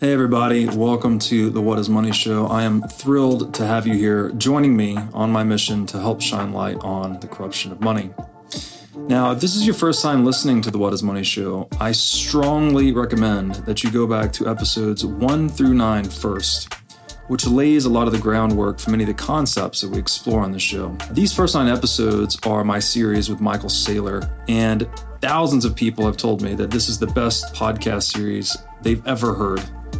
Hey, everybody, welcome to the What is Money Show. I am thrilled to have you here joining me on my mission to help shine light on the corruption of money. Now, if this is your first time listening to the What is Money Show, I strongly recommend that you go back to episodes one through nine first, which lays a lot of the groundwork for many of the concepts that we explore on the show. These first nine episodes are my series with Michael Saylor, and thousands of people have told me that this is the best podcast series they've ever heard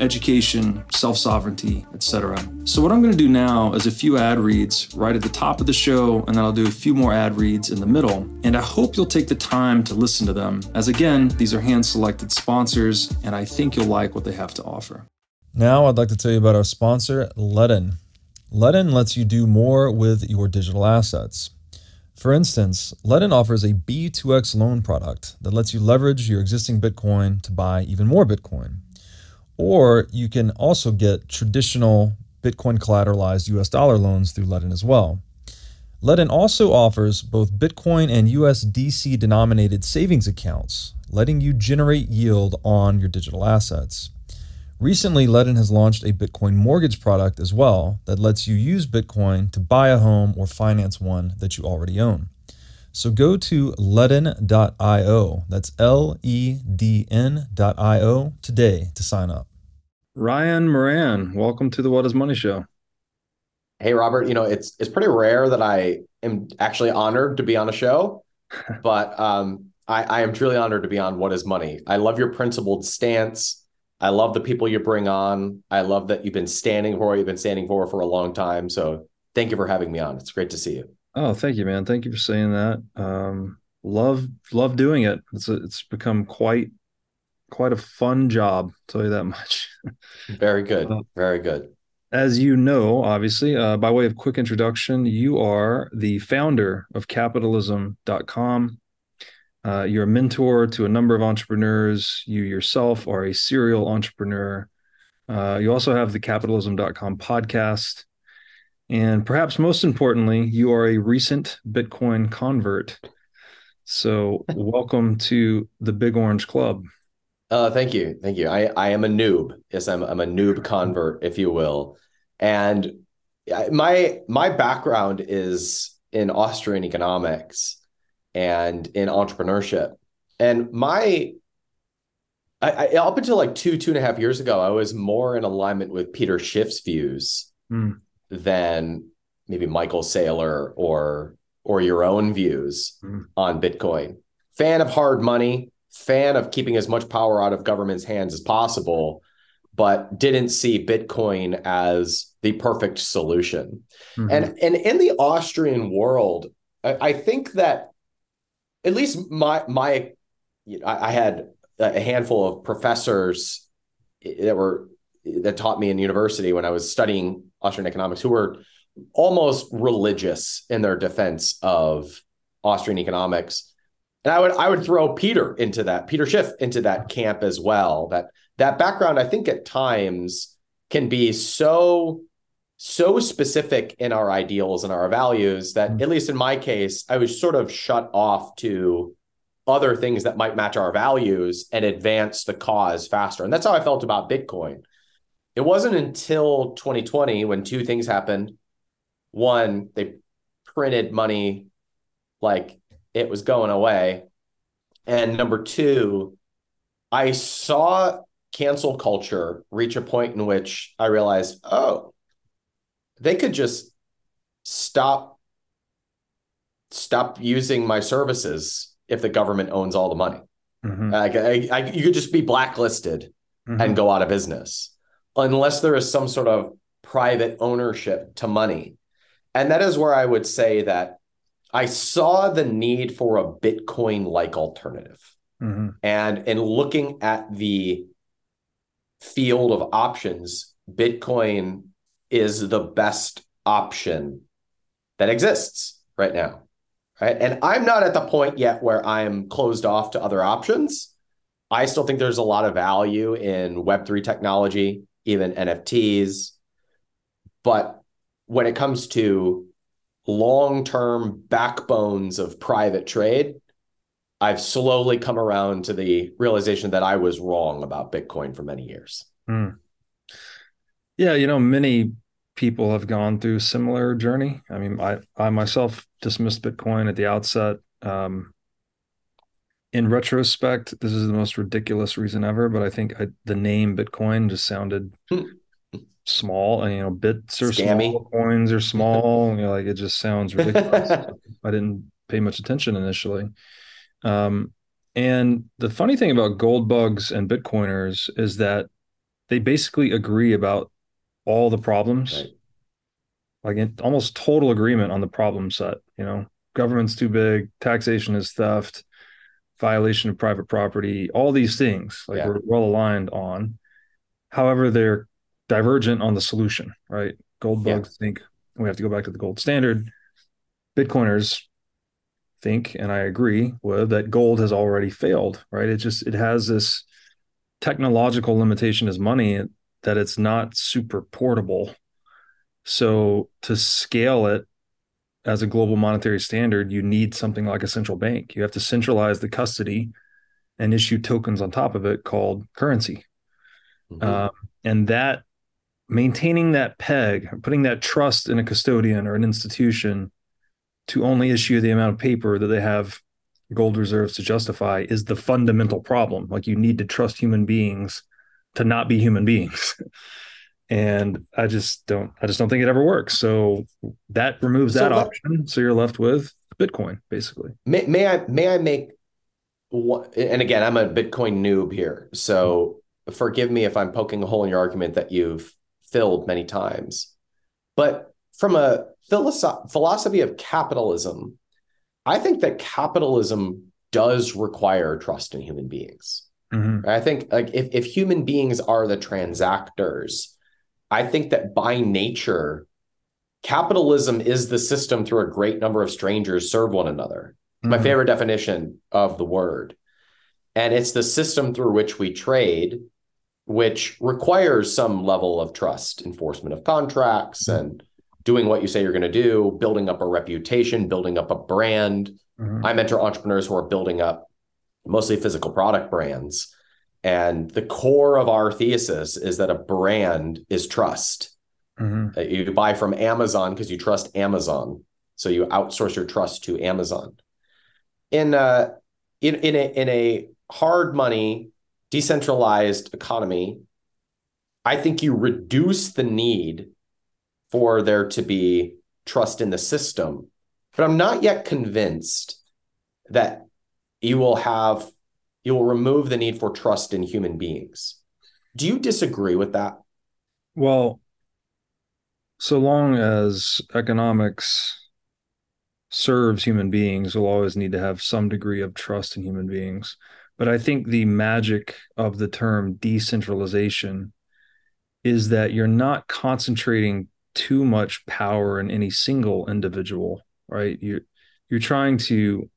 education, self sovereignty, etc. So, what I'm going to do now is a few ad reads right at the top of the show, and then I'll do a few more ad reads in the middle. And I hope you'll take the time to listen to them, as again, these are hand selected sponsors, and I think you'll like what they have to offer. Now, I'd like to tell you about our sponsor, Ledn. Ledn lets you do more with your digital assets. For instance, Ledn offers a B2X loan product that lets you leverage your existing Bitcoin to buy even more Bitcoin. Or you can also get traditional Bitcoin collateralized US dollar loans through Ledn as well. Ledn also offers both Bitcoin and USDC denominated savings accounts, letting you generate yield on your digital assets. Recently, Ledn has launched a Bitcoin mortgage product as well that lets you use Bitcoin to buy a home or finance one that you already own. So go to ledn.io. That's L E D N.io today to sign up. Ryan Moran, welcome to the What is Money Show. Hey Robert, you know, it's it's pretty rare that I am actually honored to be on a show, but um I, I am truly honored to be on What is Money. I love your principled stance. I love the people you bring on. I love that you've been standing for you've been standing for for a long time. So thank you for having me on. It's great to see you. Oh, thank you, man. Thank you for saying that. Um, love love doing it. It's a, it's become quite quite a fun job. Tell you that much. Very good. Uh, Very good. As you know, obviously, uh, by way of quick introduction, you are the founder of capitalism.com. Uh, you're a mentor to a number of entrepreneurs. You yourself are a serial entrepreneur. Uh, you also have the capitalism.com podcast. And perhaps most importantly, you are a recent Bitcoin convert. So, welcome to the Big Orange Club. Uh, thank you, thank you. I I am a noob. Yes, I'm I'm a noob convert, if you will. And my my background is in Austrian economics and in entrepreneurship. And my I, I, up until like two two and a half years ago, I was more in alignment with Peter Schiff's views. Mm than maybe Michael Saylor or or your own views mm. on Bitcoin. Fan of hard money, fan of keeping as much power out of government's hands as possible, but didn't see Bitcoin as the perfect solution. Mm-hmm. And and in the Austrian world, I, I, think that at least my my you know, I, I had a handful of professors that were that taught me in university when I was studying Austrian economics who were almost religious in their defense of Austrian economics. And I would I would throw Peter into that, Peter Schiff into that camp as well. That that background, I think at times can be so so specific in our ideals and our values that mm-hmm. at least in my case, I was sort of shut off to other things that might match our values and advance the cause faster. And that's how I felt about Bitcoin it wasn't until 2020 when two things happened. One, they printed money like it was going away. And number two, I saw cancel culture reach a point in which I realized, oh, they could just stop stop using my services if the government owns all the money. Mm-hmm. Like I, I, you could just be blacklisted mm-hmm. and go out of business unless there is some sort of private ownership to money. And that is where I would say that I saw the need for a Bitcoin like alternative. Mm-hmm. And in looking at the field of options, Bitcoin is the best option that exists right now. Right. And I'm not at the point yet where I am closed off to other options. I still think there's a lot of value in Web3 technology, even NFTs. But when it comes to long term backbones of private trade, I've slowly come around to the realization that I was wrong about Bitcoin for many years. Mm. Yeah, you know, many people have gone through similar journey. I mean, I I myself dismissed Bitcoin at the outset. Um, in retrospect, this is the most ridiculous reason ever, but I think I, the name Bitcoin just sounded small. And you know, bits are Scammy. small, coins are small. you know, like it just sounds ridiculous. I didn't pay much attention initially. Um, and the funny thing about gold bugs and Bitcoiners is that they basically agree about all the problems. Right. Like in, almost total agreement on the problem set. You know, government's too big, taxation is theft, violation of private property, all these things. Like yeah. we're well aligned on. However, they're divergent on the solution, right? Gold bugs yeah. think we have to go back to the gold standard. Bitcoiners think, and I agree with that gold has already failed, right? It just it has this technological limitation as money that it's not super portable. So to scale it as a global monetary standard, you need something like a central bank. You have to centralize the custody and issue tokens on top of it called currency. Mm-hmm. Um, and that maintaining that peg, putting that trust in a custodian or an institution to only issue the amount of paper that they have gold reserves to justify is the fundamental problem. Like you need to trust human beings to not be human beings. and I just don't I just don't think it ever works. So that removes so that let, option. So you're left with Bitcoin basically. May, may I may I make what and again I'm a Bitcoin noob here. So forgive me if I'm poking a hole in your argument that you've filled many times. But from a philosoph- philosophy of capitalism, I think that capitalism does require trust in human beings. Mm-hmm. I think like if, if human beings are the transactors, I think that by nature, capitalism is the system through a great number of strangers serve one another. Mm-hmm. My favorite definition of the word. And it's the system through which we trade, which requires some level of trust, enforcement of contracts, mm-hmm. and doing what you say you're going to do, building up a reputation, building up a brand. Mm-hmm. I mentor entrepreneurs who are building up mostly physical product brands. And the core of our thesis is that a brand is trust. Mm-hmm. You buy from Amazon because you trust Amazon. So you outsource your trust to Amazon. In uh, in in a in a hard money, decentralized economy, I think you reduce the need for there to be trust in the system. But I'm not yet convinced that you will have you will remove the need for trust in human beings. Do you disagree with that? Well, so long as economics serves human beings, we'll always need to have some degree of trust in human beings. But I think the magic of the term decentralization is that you're not concentrating too much power in any single individual, right? You're you're trying to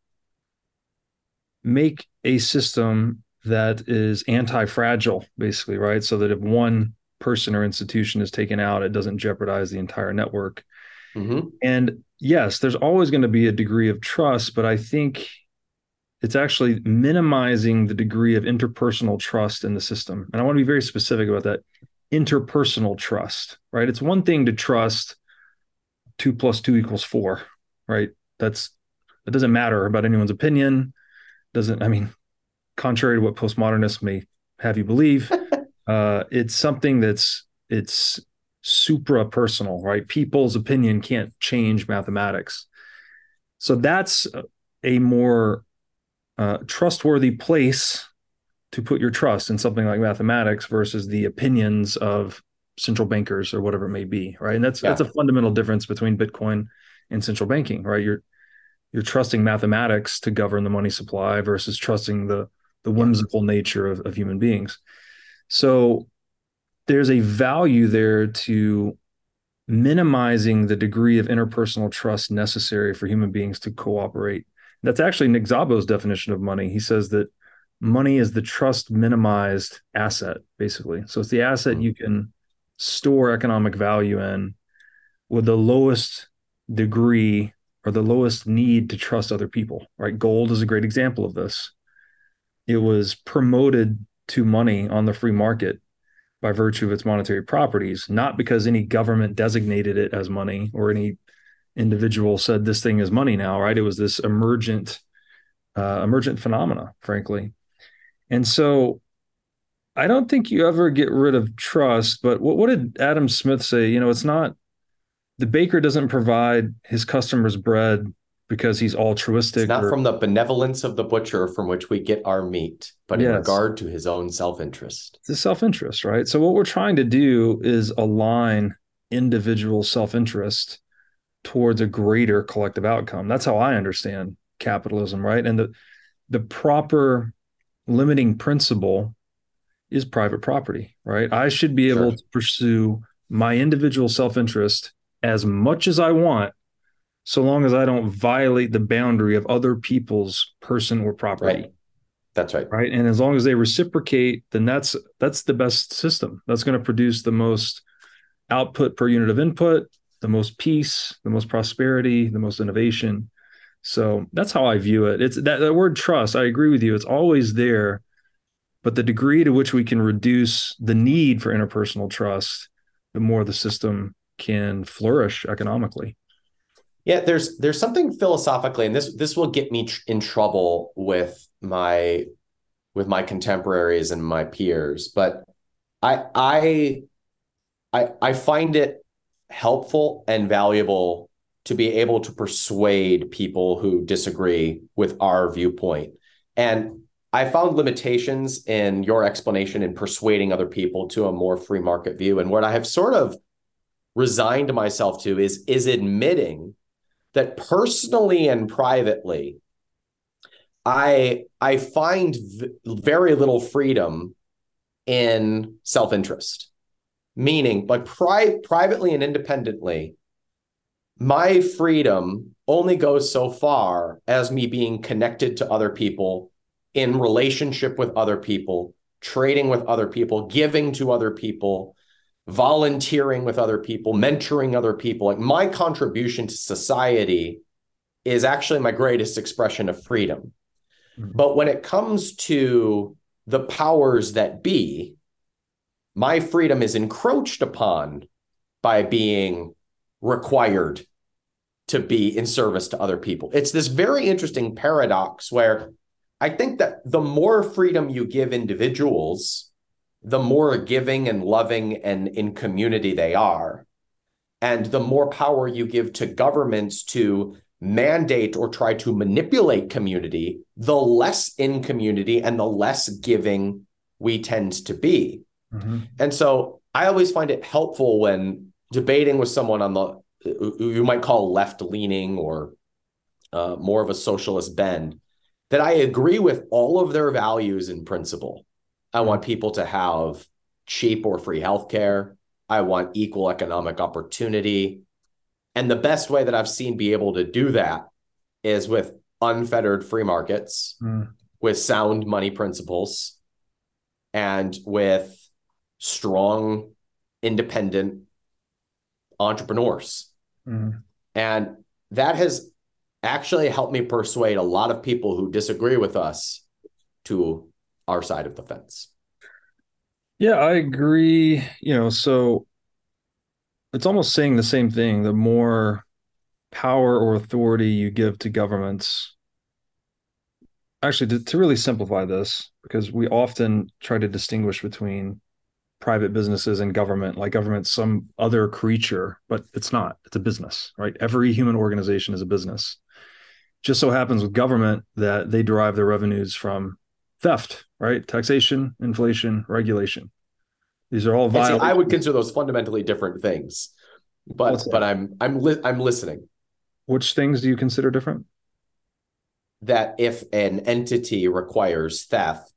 make a system that is anti-fragile basically right? So that if one person or institution is taken out it doesn't jeopardize the entire network. Mm-hmm. and yes there's always going to be a degree of trust but i think it's actually minimizing the degree of interpersonal trust in the system. And i want to be very specific about that. Interpersonal trust right? It's one thing to trust two plus two equals four right? That's it doesn't matter about anyone's opinion doesn't i mean contrary to what postmodernists may have you believe uh, it's something that's it's supra personal right people's opinion can't change mathematics so that's a more uh, trustworthy place to put your trust in something like mathematics versus the opinions of central bankers or whatever it may be, right? And that's yeah. that's a fundamental difference between Bitcoin and central banking, right? You're you're trusting mathematics to govern the money supply versus trusting the the whimsical nature of, of human beings. So there's a value there to minimizing the degree of interpersonal trust necessary for human beings to cooperate. That's actually Nick Szabo's definition of money. He says that money is the trust minimized asset, basically. So it's the asset mm-hmm. you can store economic value in with the lowest degree or the lowest need to trust other people, right? Gold is a great example of this. It was promoted to money on the free market by virtue of its monetary properties, not because any government designated it as money or any individual said this thing is money now, right? It was this emergent, uh, emergent phenomena, frankly. And so I don't think you ever get rid of trust. But what, what did Adam Smith say? You know, it's not the baker doesn't provide his customers bread because he's altruistic. It's not or, from the benevolence of the butcher from which we get our meat, but yes. in regard to his own self interest. It's self interest, right? So, what we're trying to do is align individual self interest towards a greater collective outcome. That's how I understand capitalism, right? And the the proper limiting principle is private property, right? I should be able sure. to pursue my individual self interest as much as I want so long as I don't violate the boundary of other people's person or property. Right. That's right. Right. And as long as they reciprocate, then that's that's the best system. That's going to produce the most output per unit of input, the most peace, the most prosperity, the most innovation. So that's how I view it. It's that, that word trust. I agree with you. It's always there, but the degree to which we can reduce the need for interpersonal trust, the more the system can flourish economically. Yeah, there's there's something philosophically, and this this will get me tr- in trouble with my with my contemporaries and my peers, but I I I I find it helpful and valuable to be able to persuade people who disagree with our viewpoint. And I found limitations in your explanation in persuading other people to a more free market view. And what I have sort of resigned myself to is is admitting that personally and privately, I I find v- very little freedom in self interest. Meaning, like pri- privately and independently, my freedom only goes so far as me being connected to other people, in relationship with other people, trading with other people, giving to other people, volunteering with other people, mentoring other people. Like my contribution to society is actually my greatest expression of freedom. Mm-hmm. But when it comes to the powers that be, my freedom is encroached upon by being required to be in service to other people. It's this very interesting paradox where I think that the more freedom you give individuals, the more giving and loving and in community they are. And the more power you give to governments to mandate or try to manipulate community, the less in community and the less giving we tend to be. Mm-hmm. And so I always find it helpful when debating with someone on the you might call left leaning or uh, more of a socialist bend that I agree with all of their values in principle. I want people to have cheap or free healthcare. I want equal economic opportunity. And the best way that I've seen be able to do that is with unfettered free markets, mm. with sound money principles, and with strong, independent entrepreneurs. Mm. And that has actually helped me persuade a lot of people who disagree with us to our side of the fence. Yeah, I agree. You know, so it's almost saying the same thing. The more power or authority you give to governments, actually, to, to really simplify this, because we often try to distinguish between private businesses and government, like government's some other creature, but it's not. It's a business, right? Every human organization is a business. Just so happens with government that they derive their revenues from theft, right? Taxation, inflation, regulation. These are all see. I would consider those fundamentally different things. But What's that? but I'm I'm li- I'm listening. Which things do you consider different? That if an entity requires theft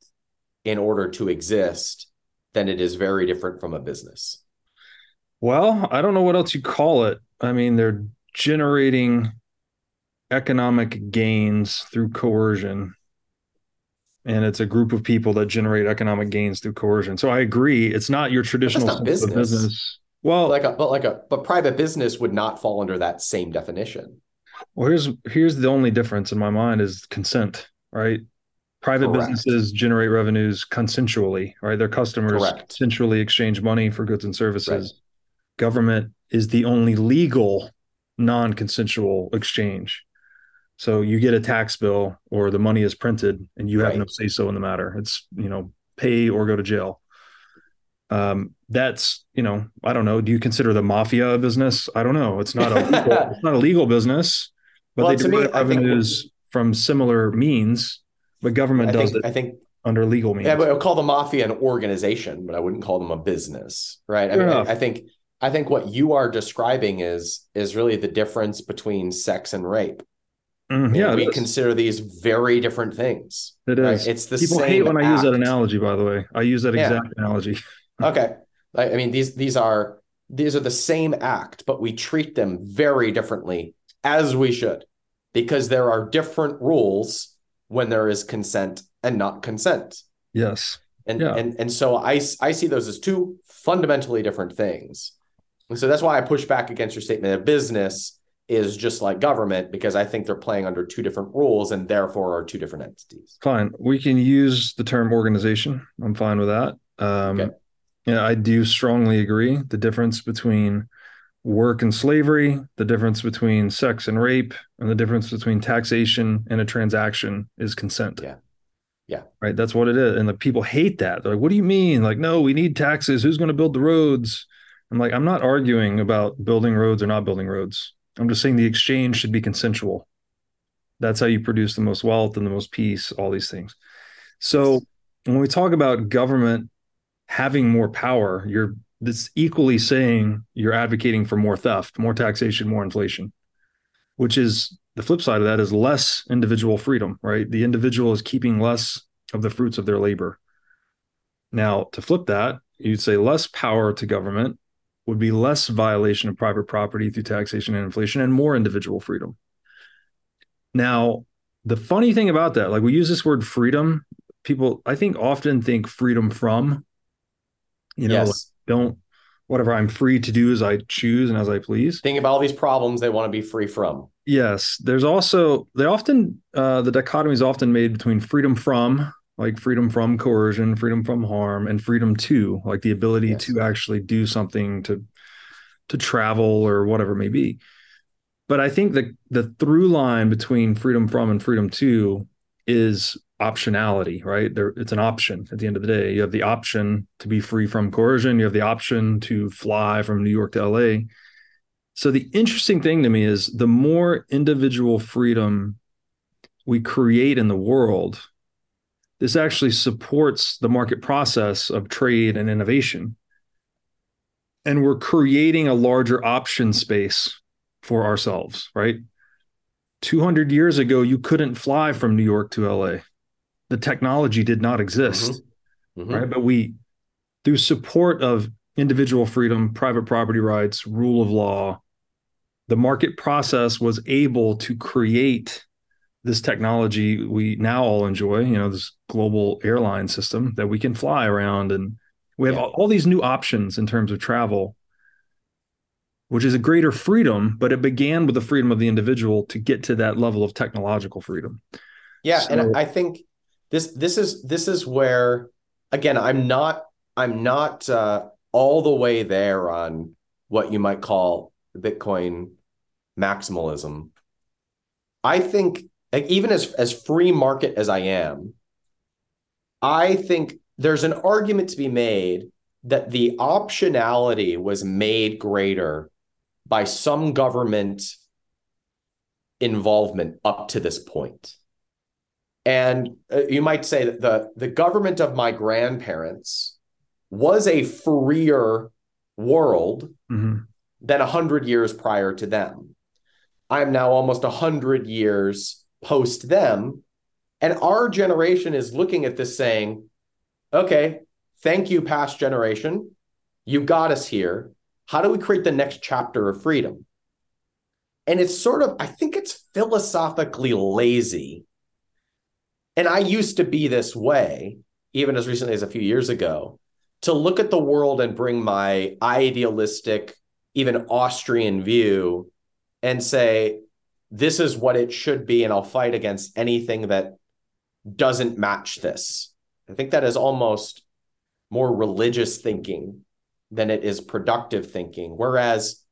in order to exist, then it is very different from a business. Well, I don't know what else you call it. I mean, they're generating economic gains through coercion. And it's a group of people that generate economic gains through coercion. So I agree. It's not your traditional not business. business. Well, Like a but like a but private business would not fall under that same definition. well, here's here's the only difference in my mind is consent, right? Private Correct. businesses generate revenues consensually, right? Their customers Correct. consensually exchange money for goods and services. Right. Government is the only legal non-consensual exchange. So you get a tax bill or the money is printed and you have no say so in the matter. It's, you know, pay or go to jail. Um, that's, you know, I don't know. Do you consider the mafia a business? I don't know. It's not a legal, it's not a legal business, but Well, they derive I think- revenues from similar means, but government I does think it I think under legal means. yeah, but I would call the mafia an organization, but I wouldn't call them a business, right? I mean. I, I think I think what you are describing is is really the difference between sex and rape. Mm, yeah, we consider these very different things. It right? It's the same. People hate when I use that analogy, by the way. I use that Yeah. exact analogy. Okay. I I mean, these these are these are the same act, but we treat them very differently, as we should, because there are different rules when there is consent and not consent. Yes. And Yeah. and and so I I see those as two fundamentally different things. And so that's why I push back against your statement of business is just like government because I think they're playing under two different rules and therefore are two different entities. Fine. We can use the term organization. I'm fine with that. Um, Okay. Yeah, I do strongly agree. The difference between work and slavery, the difference between sex and rape, and the difference between taxation and a transaction is consent. Yeah. Yeah. Right. That's what it is. And the people hate that. They're like, what do you mean? Like, no, we need taxes. Who's going to build the roads? I'm like, I'm not arguing about building roads or not building roads. I'm just saying the exchange should be consensual. That's how you produce the most wealth and the most peace, all these things. So when we talk about government having more power, you're that's equally saying you're advocating for more theft, more taxation, more inflation, which is the flip side of that is less individual freedom, right? The individual is keeping less of the fruits of their labor. Now, to flip that, you'd say less power to government would be less violation of private property through taxation and inflation and more individual freedom. Now, the funny thing about that, like we use this word freedom, people I think often think freedom from, you know, like, don't whatever I'm free to do as I choose and as I please. Think about all these problems they want to be free from. Yes, there's also they often uh, the dichotomy is often made between freedom from, like freedom from coercion, freedom from harm, and freedom to, like the ability Yes. to actually do something to to travel or whatever it may be. But I think the the through line between freedom from and freedom to is optionality, right? There, it's an option at the end of the day. You have the option to be free from coercion. You have the option to fly from New York to LA. So the interesting thing to me is the more individual freedom we create in the world, this actually supports the market process of trade and innovation. And we're creating a larger option space for ourselves, right? 200 years ago, you couldn't fly from New York to LA. The technology did not exist Mhm. right? But we, through support of individual freedom, private property rights, rule of law, the market process was able to create this technology we now all enjoy, you know, this global airline system that we can fly around and we have Yeah. all, all these new options in terms of travel, which is a greater freedom, but it began with the freedom of the individual to get to that level of technological freedom. Yeah, So- and I think this this is this is where again I'm not I'm not uh, all the way there on what you might call Bitcoin maximalism. I think like, even as as free market as I am, I think there's an argument to be made that the optionality was made greater by some government involvement up to this point. And uh, you might say that the, the government of my grandparents was a freer world hmm than 100 years prior to them. I'm now almost 100 years post them. And our generation is looking at this saying, okay, thank you, past generation. You got us here. How do we create the next chapter of freedom? And it's sort of, I think it's philosophically lazy. And I used to be this way, even as recently as a few years ago, to look at the world and bring my idealistic, even Austrian view and say, this is what it should be. And I'll fight against anything that doesn't match this. I think that is almost more religious thinking than it is productive thinking. Whereas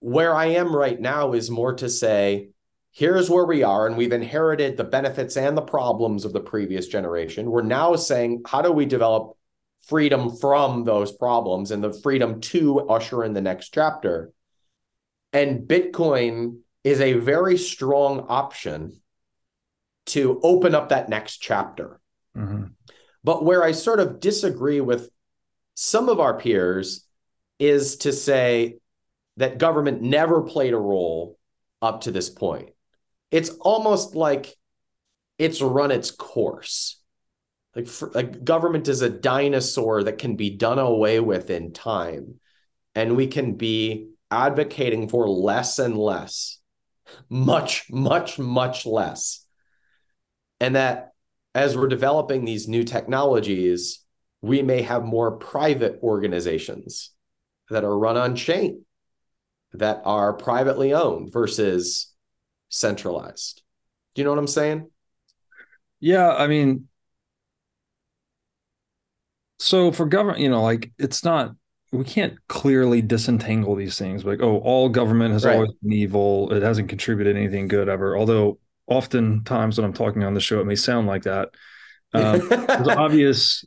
where I am right now is more to say, here's where we are, and we've inherited the benefits and the problems of the previous generation. We're now saying, how do we develop freedom from those problems and the freedom to usher in the next chapter? And Bitcoin is a very strong option to open up that next chapter. hmm But where I sort of disagree with some of our peers is to say that government never played a role up to this point. It's almost like it's run its course. Like, for, like government is a dinosaur that can be done away with in time, and we can be advocating for less and less, much, much, much less, and that as we're developing these new technologies, we may have more private organizations that are run on chain, that are privately owned versus centralized. Do you know what I'm saying? Yeah, I mean, so for government, you know, like it's not we can't clearly disentangle these things. Like, oh, all government has Right. always been evil. It hasn't contributed anything good ever. Although oftentimes when I'm talking on the show, it may sound like that. Um, there's obvious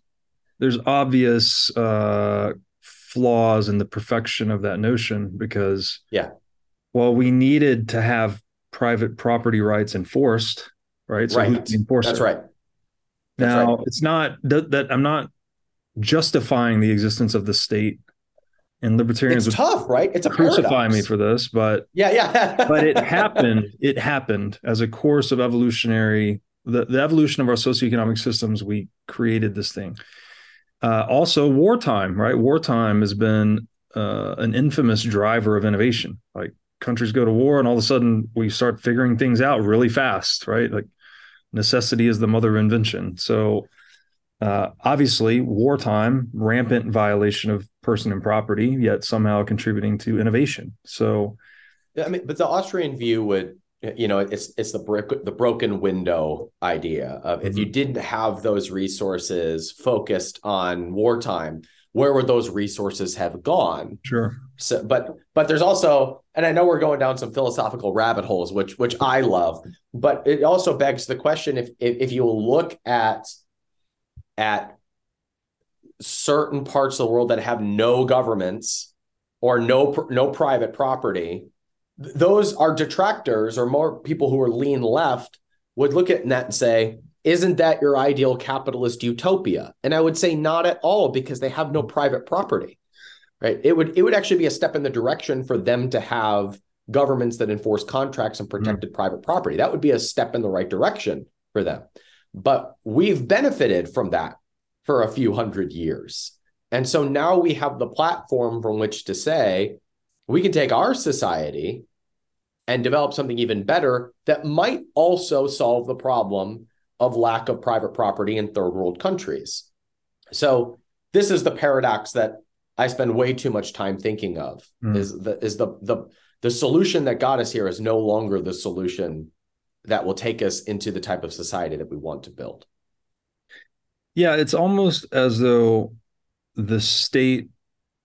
there's obvious uh, flaws in the perfection of that notion because Yeah. well we needed to have private property rights enforced right so Right. can enforce That's it? right. That's now right. it's not that, that i'm not justifying the existence of the state and libertarians It's would tough, right? It's a crucify paradox. me for this but yeah, yeah. but it happened it happened as a course of evolutionary the, the evolution of our socioeconomic systems we created this thing uh, also wartime right wartime has been uh, an infamous driver of innovation like countries go to war and all of a sudden we start figuring things out really fast right like necessity is the mother of invention so uh, obviously wartime rampant violation of person and property yet somehow contributing to innovation. So Yeah, I mean, but the Austrian view would, you know, it's it's the brick, the broken window idea of if you didn't have those resources focused on wartime, where would those resources have gone? sure. So, but but there's also, and I know we're going down some philosophical rabbit holes, which which I love, but it also begs the question: if if, if you look at at certain parts of the world that have no governments or no no private property, those are detractors or more people who are lean left would look at that and say, isn't that your ideal capitalist utopia? And I would say not at all because they have no private property. Right? It would it would actually be a step in the direction for them to have governments that enforce contracts and hmm. protected private property. That would be a step in the right direction for them. But we've benefited from that for a few hundred years. And so now we have the platform from which to say we can take our society and develop something even better that might also solve the problem of lack of private property in third world countries. So this is the paradox that I spend way too much time thinking of Mm. is the is the the the solution that got us here is no longer the solution that will take us into the type of society that we want to build. Yeah, it's almost as though the state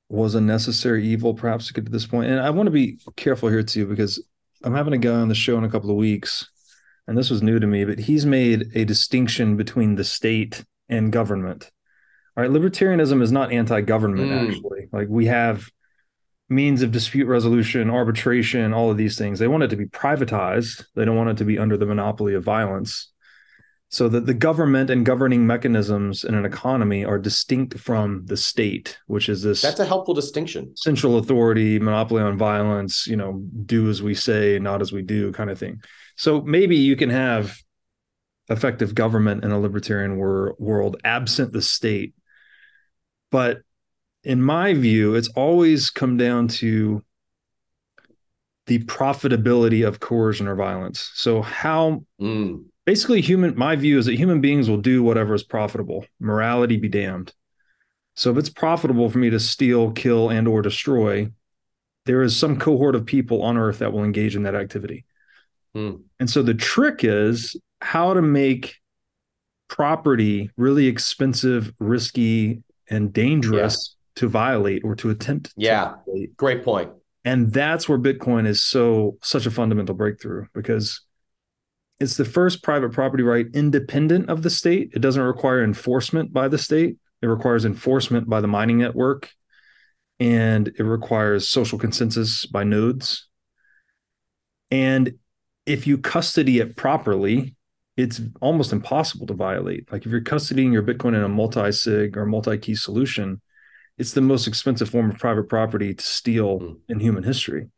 was a necessary evil, perhaps, to get to this point. And I want to be careful here too, because I'm having a guy on the show in a couple of weeks, and this was new to me, but he's made a distinction between the state and government. All right, libertarianism is not anti-government, Mm. actually. Like we have means of dispute resolution, arbitration, all of these things. They want it to be privatized. They don't want it to be under the monopoly of violence. so that the government and governing mechanisms in an economy are distinct from the state, which is this That's a helpful distinction. central authority, monopoly on violence, you know, do as we say, not as we do kind of thing. So maybe you can have effective government in a libertarian wor- world absent the state. But in my view, it's always come down to the profitability of coercion or violence. So how Mm, basically human my view is that human beings will do whatever is profitable. Morality be damned. So if it's profitable for me to steal, kill and or destroy, there is some cohort of people on earth that will engage in that activity. Hmm. And so the trick is how to make property really expensive, risky, and dangerous to violate or to attempt Yeah. to violate. great point. And that's where Bitcoin is so such a fundamental breakthrough because it's the first private property right independent of the state. It doesn't require enforcement by the state. It requires enforcement by the mining network and it requires social consensus by nodes. And if you custody it properly, it's almost impossible to violate. Like if you're custodying your Bitcoin in a multi-sig or multi-key solution, it's the most expensive form of private property to steal Hmm. in human history.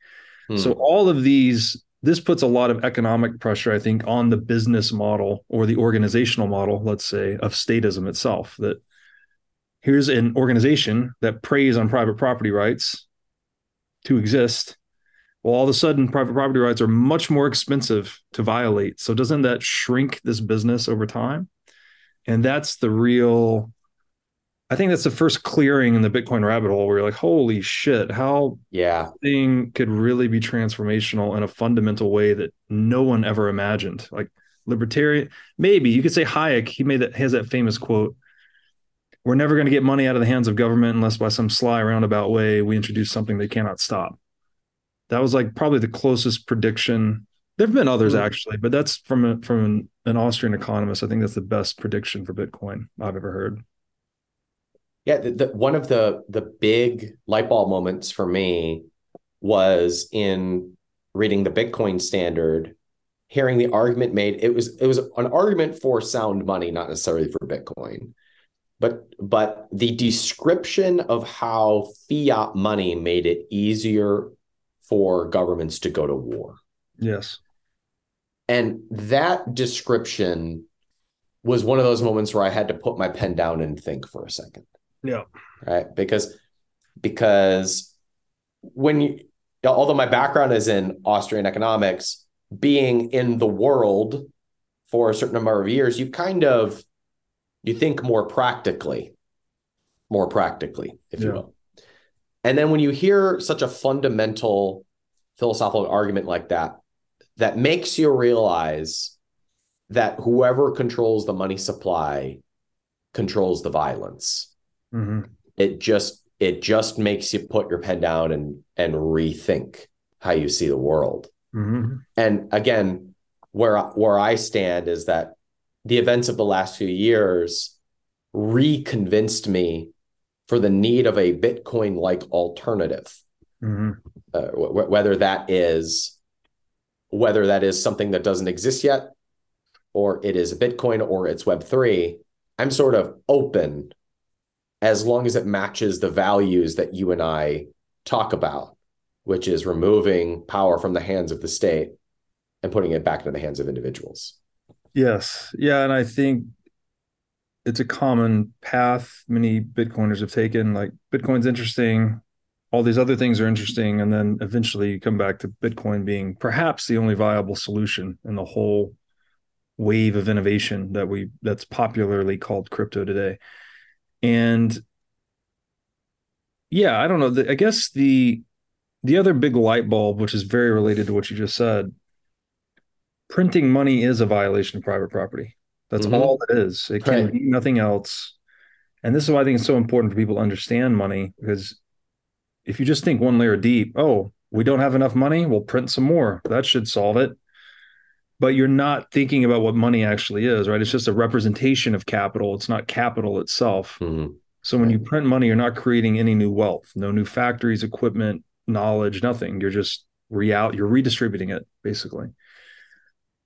Hmm. So all of these, this puts a lot of economic pressure, I think, on the business model or the organizational model, let's say, of statism itself. That here's an organization that preys on private property rights to exist. Well, all of a sudden, private property rights are much more expensive to violate. So doesn't that shrink this business over time? And that's the real. I think that's the first clearing in the Bitcoin rabbit hole where you're like, holy shit, how yeah. thing could really be transformational in a fundamental way that no one ever imagined. Like libertarian, maybe you could say Hayek. He made that has that famous quote: "We're never going to get money out of the hands of government unless, by some sly roundabout way, we introduce something they cannot stop." That was like probably the closest prediction. There have been others Hmm. actually, but that's from a, from an, an Austrian economist. I think that's the best prediction for Bitcoin I've ever heard. Yeah, the, the, one of the the big light bulb moments for me was in reading the Bitcoin Standard, hearing the argument made. It was it was an argument for sound money, not necessarily for Bitcoin, but but the description of how fiat money made it easier for governments to go to war. Yes. And that description was one of those moments where I had to put my pen down and think for a second Yeah. right? Because because when you although my background is in austrian economics being in the world for a certain number of years you kind of you think more practically more practically if you will. And then when you hear such a fundamental philosophical argument like that that makes you realize that whoever controls the money supply controls the violence hmm it just it just makes you put your pen down and and rethink how you see the world. Hmm and again where where i stand is that the events of the last few years reconvinced me for the need of a bitcoin like alternative. Hmm uh, wh- whether that is whether that is something that doesn't exist yet or it is bitcoin or it's web3 i'm sort of open as long as it matches the values that you and i talk about which is removing power from the hands of the state and putting it back into the hands of individuals Yes. Yeah. And I think it's a common path many Bitcoiners have taken. Like Bitcoin's interesting, all these other things are interesting. And then eventually you come back to Bitcoin being perhaps the only viable solution in the whole wave of innovation that we that's popularly called crypto today. And yeah, I don't know. The, I guess the the other big light bulb, which is very related to what you just said, printing money is a violation of private property. That's Mhm. all it is. It can Right. be nothing else. And this is why I think it's so important for people to understand money because if you just think one layer deep, oh, we don't have enough money, we'll print some more. That should solve it. But you're not thinking about what money actually is, right? It's just a representation of capital. It's not capital itself. Mhm. So when you print money, you're not creating any new wealth, no new factories, equipment, knowledge, nothing. You're just real you're redistributing it basically.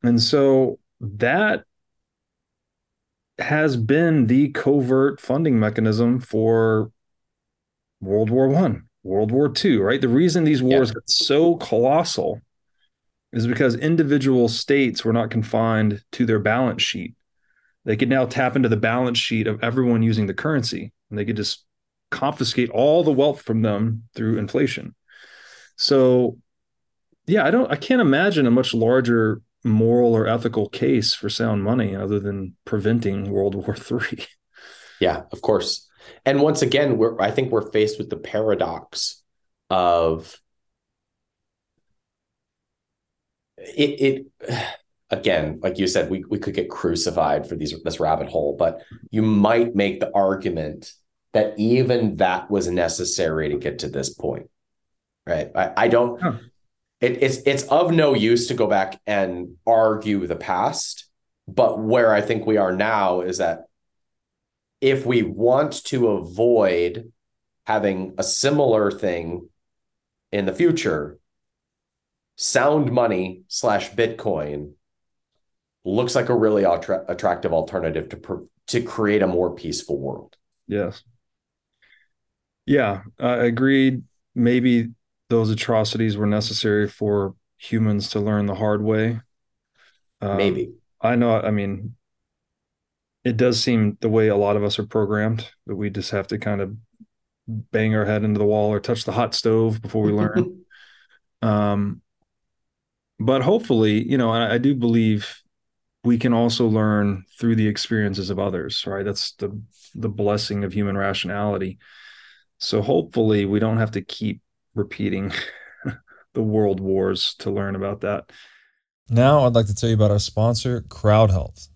And so that has been the covert funding mechanism for World War One, World War Two, right? The reason these wars yeah. got so colossal is because individual states were not confined to their balance sheet. They could now tap into the balance sheet of everyone using the currency, and they could just confiscate all the wealth from them through inflation. So, yeah, I don't, I can't imagine a much larger moral or ethical case for sound money other than preventing World War III. Yeah, of course. And once again, we're I think we're faced with the paradox of it it again, like you said, we, we could get crucified for these this rabbit hole, but you might make the argument that even that was necessary to get to this point. Right. I, I don't huh. it, it's it's of no use to go back and argue the past. But where I think we are now is that if we want to avoid having a similar thing in the future, sound money slash Bitcoin looks like a really attra- attractive alternative to pr- to create a more peaceful world. Yes. Yeah, I agreed. Maybe those atrocities were necessary for humans to learn the hard way. Um, Maybe. I know. I mean, it does seem the way a lot of us are programmed that we just have to kind of bang our head into the wall or touch the hot stove before we learn. um, but hopefully, you know, I, I do believe we can also learn through the experiences of others, right? That's the the blessing of human rationality. So hopefully we don't have to keep repeating the world wars to learn about that. Now I'd like to tell you about our sponsor, CrowdHealth.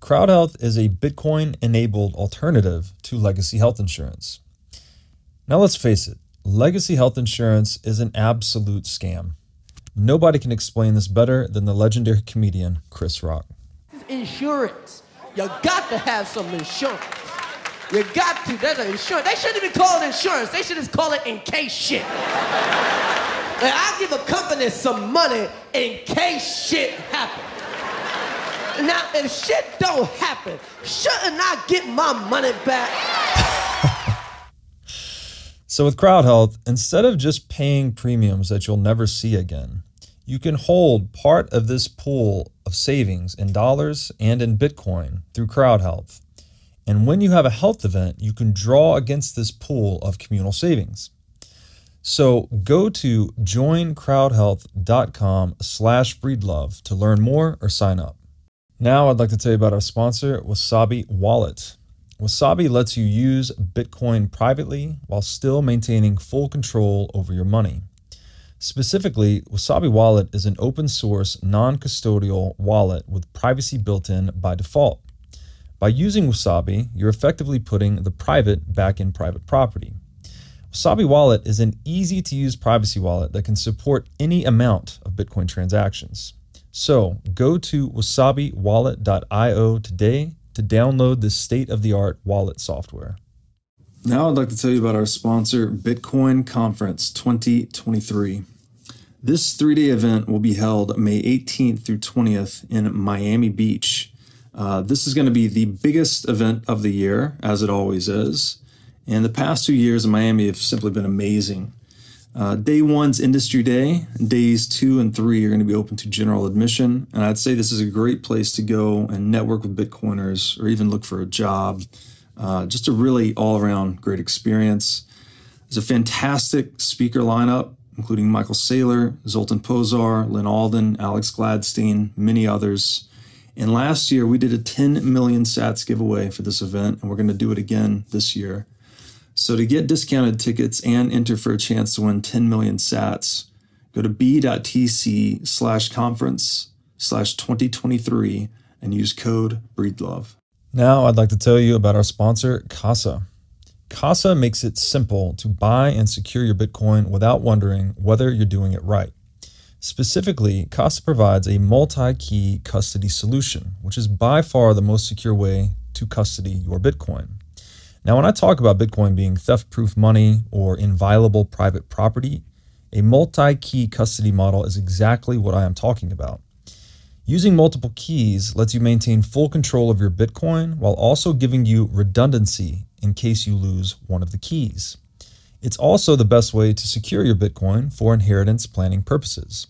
CrowdHealth is a Bitcoin enabled alternative to legacy health insurance. Now let's face it, legacy health insurance is an absolute scam. Nobody can explain this better than the legendary comedian Chris Rock. Insurance. You got to have some insurance. You got to. There's an insurance. They shouldn't even call it insurance. They should just call it in case shit. like, I give a company some money in case shit happens. Now, if shit don't happen, shouldn't I get my money back? so, with CrowdHealth, instead of just paying premiums that you'll never see again, you can hold part of this pool of savings in dollars and in Bitcoin through CrowdHealth. And when you have a health event, you can draw against this pool of communal savings. So go to joincrowdhealth.com slash breedlove to learn more or sign up. Now I'd like to tell you about our sponsor, Wasabi Wallet. Wasabi lets you use Bitcoin privately while still maintaining full control over your money. Specifically, Wasabi Wallet is an open source, non custodial wallet with privacy built in by default. By using Wasabi, you're effectively putting the private back in private property. Wasabi Wallet is an easy to use privacy wallet that can support any amount of Bitcoin transactions. So go to wasabiwallet.io today to download this state of the art wallet software. Now I'd like to tell you about our sponsor, Bitcoin Conference 2023. This three day event will be held May 18th through 20th in Miami Beach. Uh, this is going to be the biggest event of the year, as it always is. And the past two years in Miami have simply been amazing. Uh, day one's industry day. Days two and three are going to be open to general admission. And I'd say this is a great place to go and network with Bitcoiners or even look for a job. Uh, just a really all around great experience. There's a fantastic speaker lineup, including Michael Saylor, Zoltan Pozsar, Lyn Alden, Alex Gladstein, many others. And last year, we did a 10 million sats giveaway for this event, and we're going to do it again this year. So to get discounted tickets and enter for a chance to win 10 million sats, go to b.tc slash conference slash 2023 and use code BREEDLOVE. Now I'd like to tell you about our sponsor, Casa. Casa makes it simple to buy and secure your Bitcoin without wondering whether you're doing it right. Specifically, Casa provides a multi key custody solution, which is by far the most secure way to custody your Bitcoin. Now, when I talk about Bitcoin being theft proof money or inviolable private property, a multi key custody model is exactly what I am talking about. Using multiple keys lets you maintain full control of your Bitcoin while also giving you redundancy in case you lose one of the keys. It's also the best way to secure your Bitcoin for inheritance planning purposes.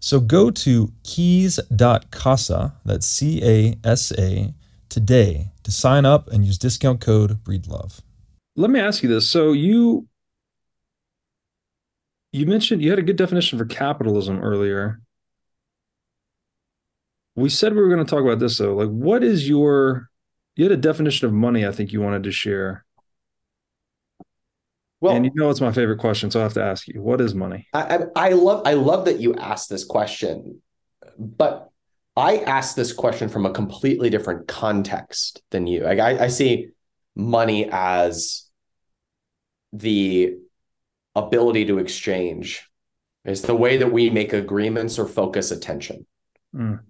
So go to keys.casa, that's C A S A, today to sign up and use discount code BREEDLOVE. Let me ask you this. So you you mentioned you had a good definition for capitalism earlier. We said we were going to talk about this though. Like what is your you had a definition of money I think you wanted to share. Well, and you know it's my favorite question, so I have to ask you: What is money? I, I, I love I love that you asked this question, but I asked this question from a completely different context than you. Like I, I see money as the ability to exchange. It's the way that we make agreements or focus attention. Mm.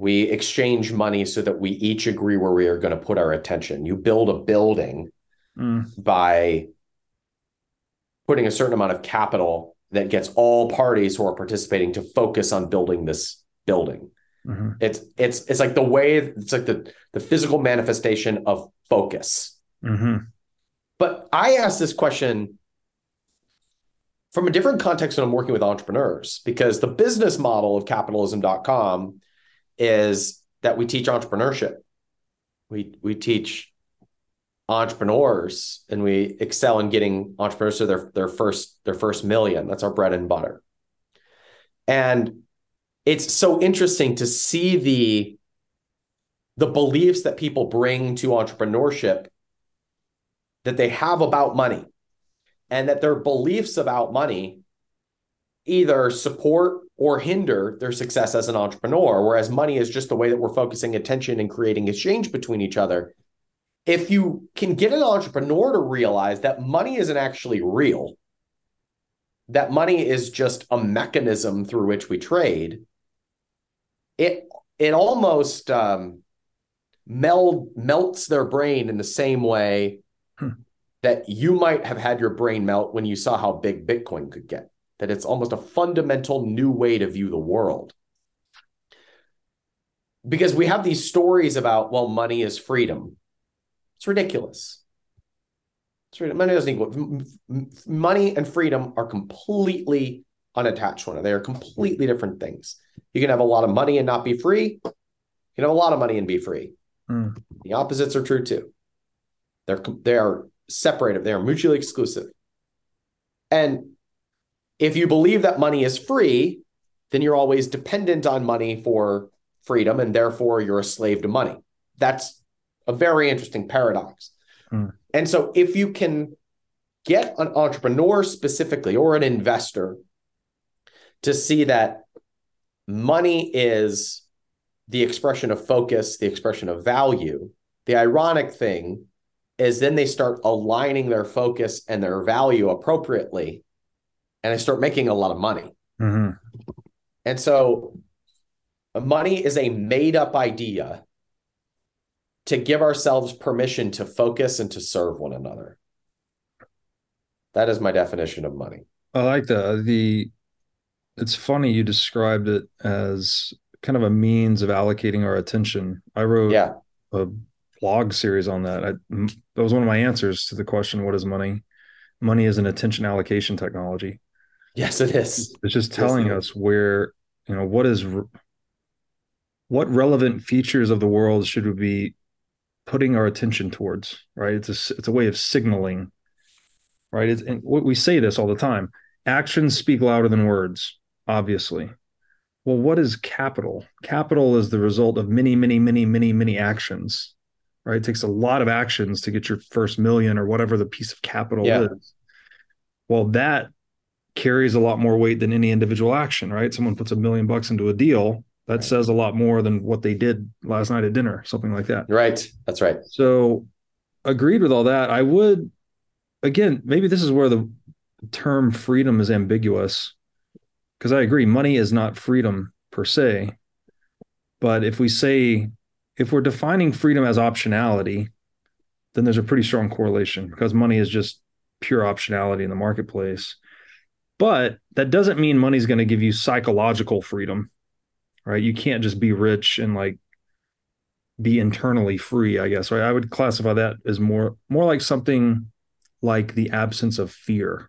We exchange money so that we each agree where we are going to put our attention. You build a building mm. by putting a certain amount of capital that gets all parties who are participating to focus on building this building. Mm-hmm. It's it's it's like the way it's like the the physical manifestation of focus. Mm-hmm. But I asked this question from a different context when I'm working with entrepreneurs because the business model of capitalism.com is that we teach entrepreneurship. We we teach entrepreneurs and we excel in getting entrepreneurs to their their first their first million that's our bread and butter and it's so interesting to see the the beliefs that people bring to entrepreneurship that they have about money and that their beliefs about money either support or hinder their success as an entrepreneur whereas money is just the way that we're focusing attention and creating exchange between each other if you can get an entrepreneur to realize that money isn't actually real, that money is just a mechanism through which we trade, it it almost um, meld melts their brain in the same way hmm. that you might have had your brain melt when you saw how big Bitcoin could get. That it's almost a fundamental new way to view the world. Because we have these stories about, well, money is freedom it's ridiculous. It's ridiculous. Money doesn't equal money and freedom are completely unattached one. They are completely different things. You can have a lot of money and not be free. You can have a lot of money and be free. Mm. The opposites are true too. They're they are separated. They are mutually exclusive. And if you believe that money is free, then you're always dependent on money for freedom, and therefore you're a slave to money. That's a very interesting paradox. Mm. And so if you can get an entrepreneur specifically or an investor to see that money is the expression of focus, the expression of value, the ironic thing is then they start aligning their focus and their value appropriately and I start making a lot of money. Mm-hmm. And so money is a made up idea to give ourselves permission to focus and to serve one another. That is my definition of money. I like that. The it's funny you described it as kind of a means of allocating our attention. I wrote yeah. a blog series on that. I, that was one of my answers to the question, "What is money?" Money is an attention allocation technology. Yes, it is. It's just telling yes, us where you know what is what relevant features of the world should we be putting our attention towards, right? It's a, it's a way of signaling, right? It's, and what we say this all the time actions speak louder than words, obviously. Well, what is capital? Capital is the result of many, many, many, many, many actions, right? It takes a lot of actions to get your first million or whatever the piece of capital yeah. is. Well, that carries a lot more weight than any individual action, right? Someone puts a million bucks into a deal that right. says a lot more than what they did last night at dinner, something like that. Right. That's right. So, agreed with all that. I would, again, maybe this is where the term freedom is ambiguous because I agree, money is not freedom per se. But if we say, if we're defining freedom as optionality, then there's a pretty strong correlation because money is just pure optionality in the marketplace. But that doesn't mean money is going to give you psychological freedom right? You can't just be rich and like be internally free, I guess. Right. I would classify that as more more like something like the absence of fear.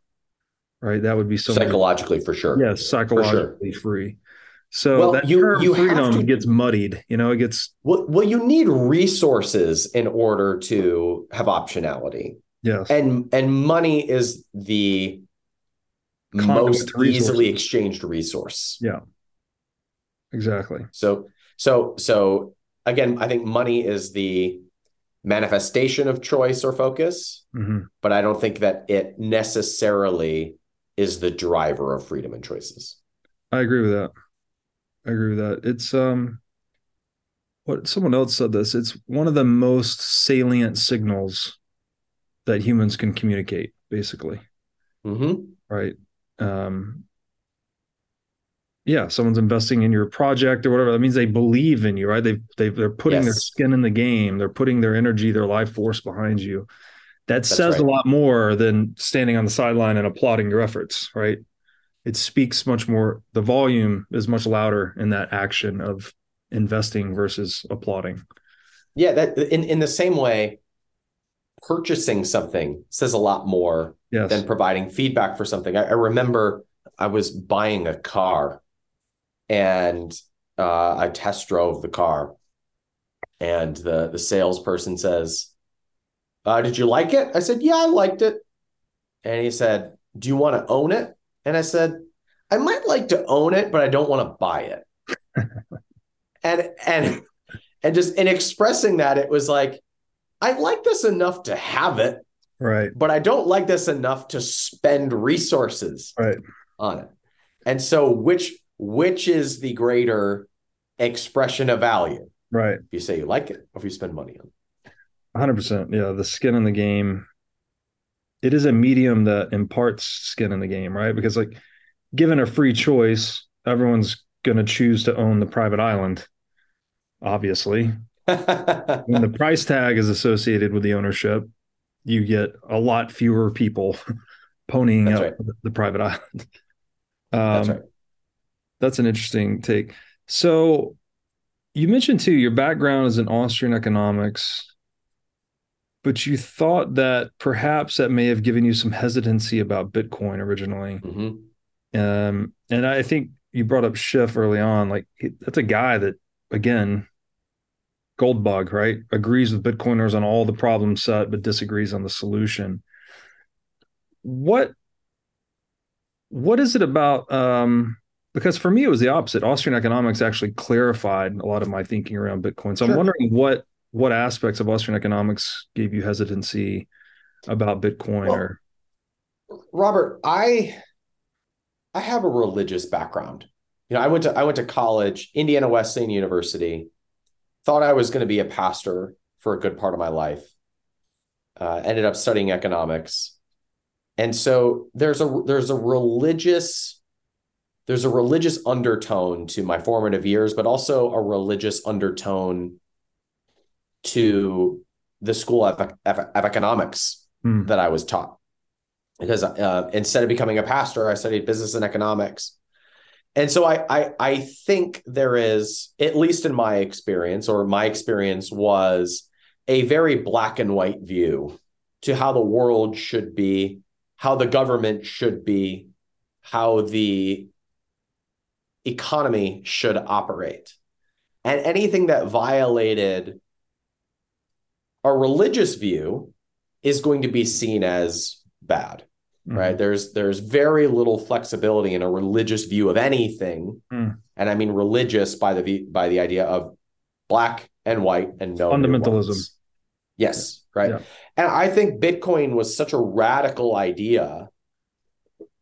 Right. That would be so psychologically for sure. Yes, psychologically sure. free. So well, that you, term you freedom to, gets muddied. You know, it gets well, well, you need resources in order to have optionality. Yes. And and money is the most easily exchanged resource. Yeah. Exactly. So so so again, I think money is the manifestation of choice or focus, mm-hmm. but I don't think that it necessarily is the driver of freedom and choices. I agree with that. I agree with that. It's um what someone else said this. It's one of the most salient signals that humans can communicate, basically. Mm-hmm. Right. Um yeah, someone's investing in your project or whatever. That means they believe in you, right? They've they they're putting yes. their skin in the game. They're putting their energy, their life force behind you. That That's says right. a lot more than standing on the sideline and applauding your efforts, right? It speaks much more. The volume is much louder in that action of investing versus applauding. Yeah, that in in the same way, purchasing something says a lot more yes. than providing feedback for something. I, I remember I was buying a car and uh, I test drove the car, and the the salesperson says, uh, "Did you like it?" I said, "Yeah, I liked it." And he said, "Do you want to own it?" And I said, "I might like to own it, but I don't want to buy it." and and and just in expressing that, it was like, I like this enough to have it, right? But I don't like this enough to spend resources, right, on it. And so, which which is the greater expression of value? Right. If you say you like it, or if you spend money on it. 100%. Yeah. The skin in the game. It is a medium that imparts skin in the game, right? Because, like, given a free choice, everyone's going to choose to own the private island, obviously. When the price tag is associated with the ownership, you get a lot fewer people ponying That's up right. the, private island. Um, That's right that's an interesting take. So you mentioned too your background is in Austrian economics, but you thought that perhaps that may have given you some hesitancy about Bitcoin originally. Mm-hmm. Um, and I think you brought up Schiff early on. Like that's a guy that again, Goldbug, right? Agrees with Bitcoiners on all the problem set, but disagrees on the solution. What what is it about um because for me it was the opposite austrian economics actually clarified a lot of my thinking around bitcoin so sure. i'm wondering what what aspects of austrian economics gave you hesitancy about bitcoin well, or robert i i have a religious background you know i went to i went to college indiana wesleyan university thought i was going to be a pastor for a good part of my life uh, ended up studying economics and so there's a there's a religious there's a religious undertone to my formative years, but also a religious undertone to the school of, of, of economics mm. that I was taught. Because uh, instead of becoming a pastor, I studied business and economics. And so I, I I think there is, at least in my experience, or my experience was a very black and white view to how the world should be, how the government should be, how the economy should operate. And anything that violated a religious view is going to be seen as bad. Mm. Right. There's there's very little flexibility in a religious view of anything. Mm. And I mean religious by the by the idea of black and white and no fundamentalism. Yes, right. Yeah. And I think Bitcoin was such a radical idea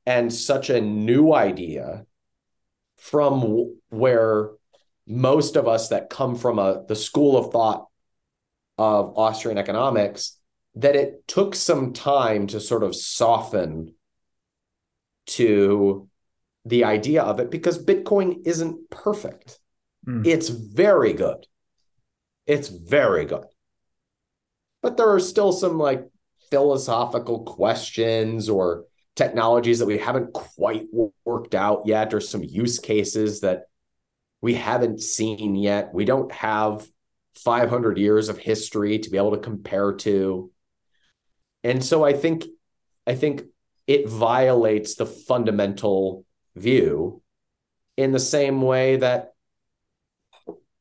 and such a new idea from where most of us that come from a the school of thought of Austrian economics that it took some time to sort of soften to the idea of it because Bitcoin isn't perfect. Mm. It's very good. It's very good. But there are still some like philosophical questions or technologies that we haven't quite worked out yet or some use cases that we haven't seen yet. We don't have 500 years of history to be able to compare to. And so I think I think it violates the fundamental view in the same way that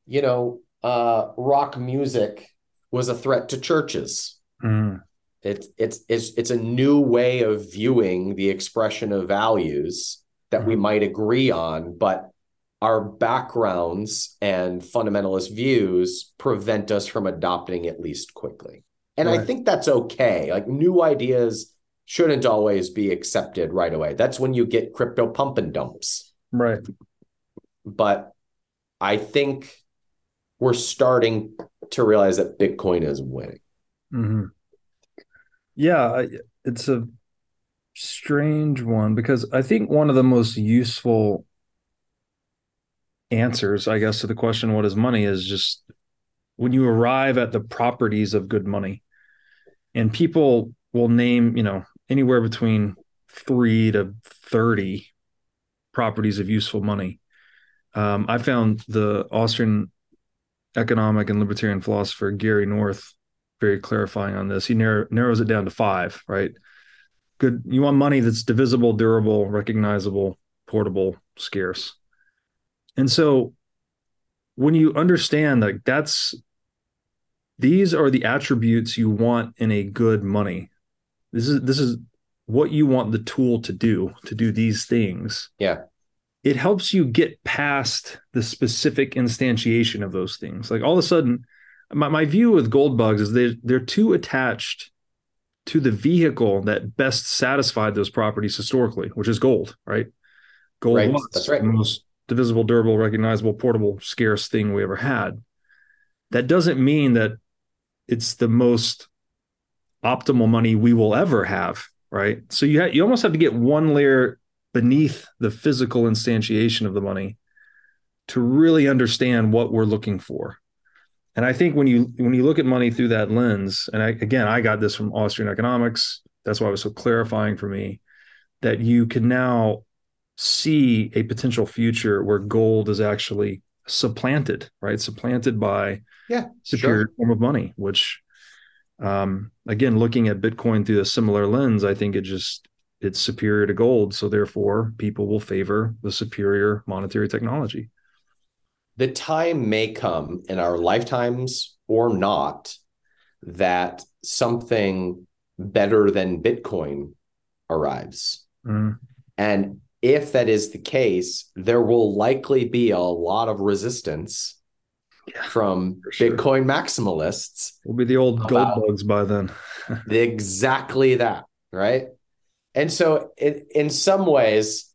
you know uh, rock music was a threat to churches. Mm. It's it's it's it's a new way of viewing the expression of values that we Mhm. might agree on, but our backgrounds and fundamentalist views prevent us from adopting it least quickly. And I think that's okay. Like new ideas shouldn't always be accepted right away. That's when you get crypto pump and dumps. Right. But I think we're starting to realize that Bitcoin is winning. hmm Yeah, it's a strange one because I think one of the most useful answers, I guess, to the question, what is money, is just when you arrive at the properties of good money. And people will name, you know, anywhere between three to 30 properties of useful money. Um, I found the Austrian economic and libertarian philosopher Gary North very clarifying on this. He narrow, narrows it down to five, right? Good. You want money that's divisible, durable, recognizable, portable, scarce. And so when you understand that that's these are the attributes you want in a good money. This is this is what you want the tool to do to do these things. Yeah. It helps you get past the specific instantiation of those things. Like all of a sudden, my, my view with gold bugs is they they're too attached to the vehicle that best satisfied those properties historically, which is gold, right? Gold Right, that's right. the most divisible, durable, recognizable, portable, scarce thing we ever had. That doesn't mean that it's the most optimal money we will ever have, right? So you ha- you almost have to get one layer beneath the physical instantiation of the money to really understand what we're looking for. And I think when you when you look at money through that lens, and I, again, I got this from Austrian economics. That's why it was so clarifying for me that you can now see a potential future where gold is actually supplanted, right? Supplanted by Yeah. superior Sure. form of money, which um, again, looking at Bitcoin through a similar lens, I think it just it's superior to gold. So therefore, people will favor the superior monetary technology. the time may come in our lifetimes or not that something better than Bitcoin arrives. Mm, And if that is the case, there will likely be a lot of resistance Yeah, from sure. Bitcoin maximalists. We'll be the old gold bugs by then. Exactly that, right? And so, in, in some ways,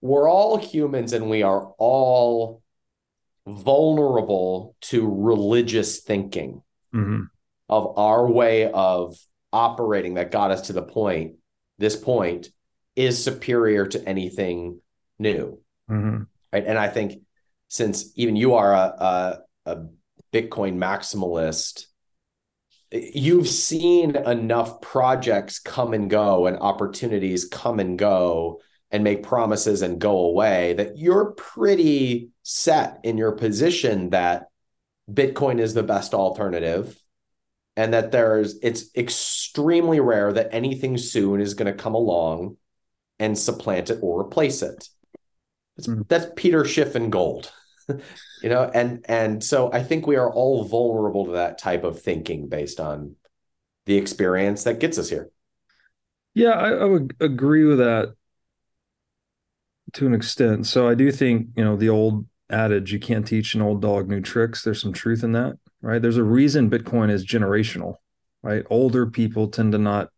we're all humans and we are all vulnerable to religious thinking. Mhm. of our way of operating that got us to the point, this point, is superior to anything new. Mhm. Right. And I think since even you are a, a, a Bitcoin maximalist, you've seen enough projects come and go and opportunities come and go and make promises and go away that you're pretty set in your position that Bitcoin is the best alternative and that there's it's extremely rare that anything soon is going to come along and supplant it or replace it. It's, Mm. That's Peter Schiff and gold, you know, and and so I think we are all vulnerable to that type of thinking based on the experience that gets us here. Yeah, I, I would agree with that to an extent. So I do think, you know, the old adage, you can't teach an old dog new tricks. There's some truth in that, right? There's a reason Bitcoin is generational, right? Older people tend to not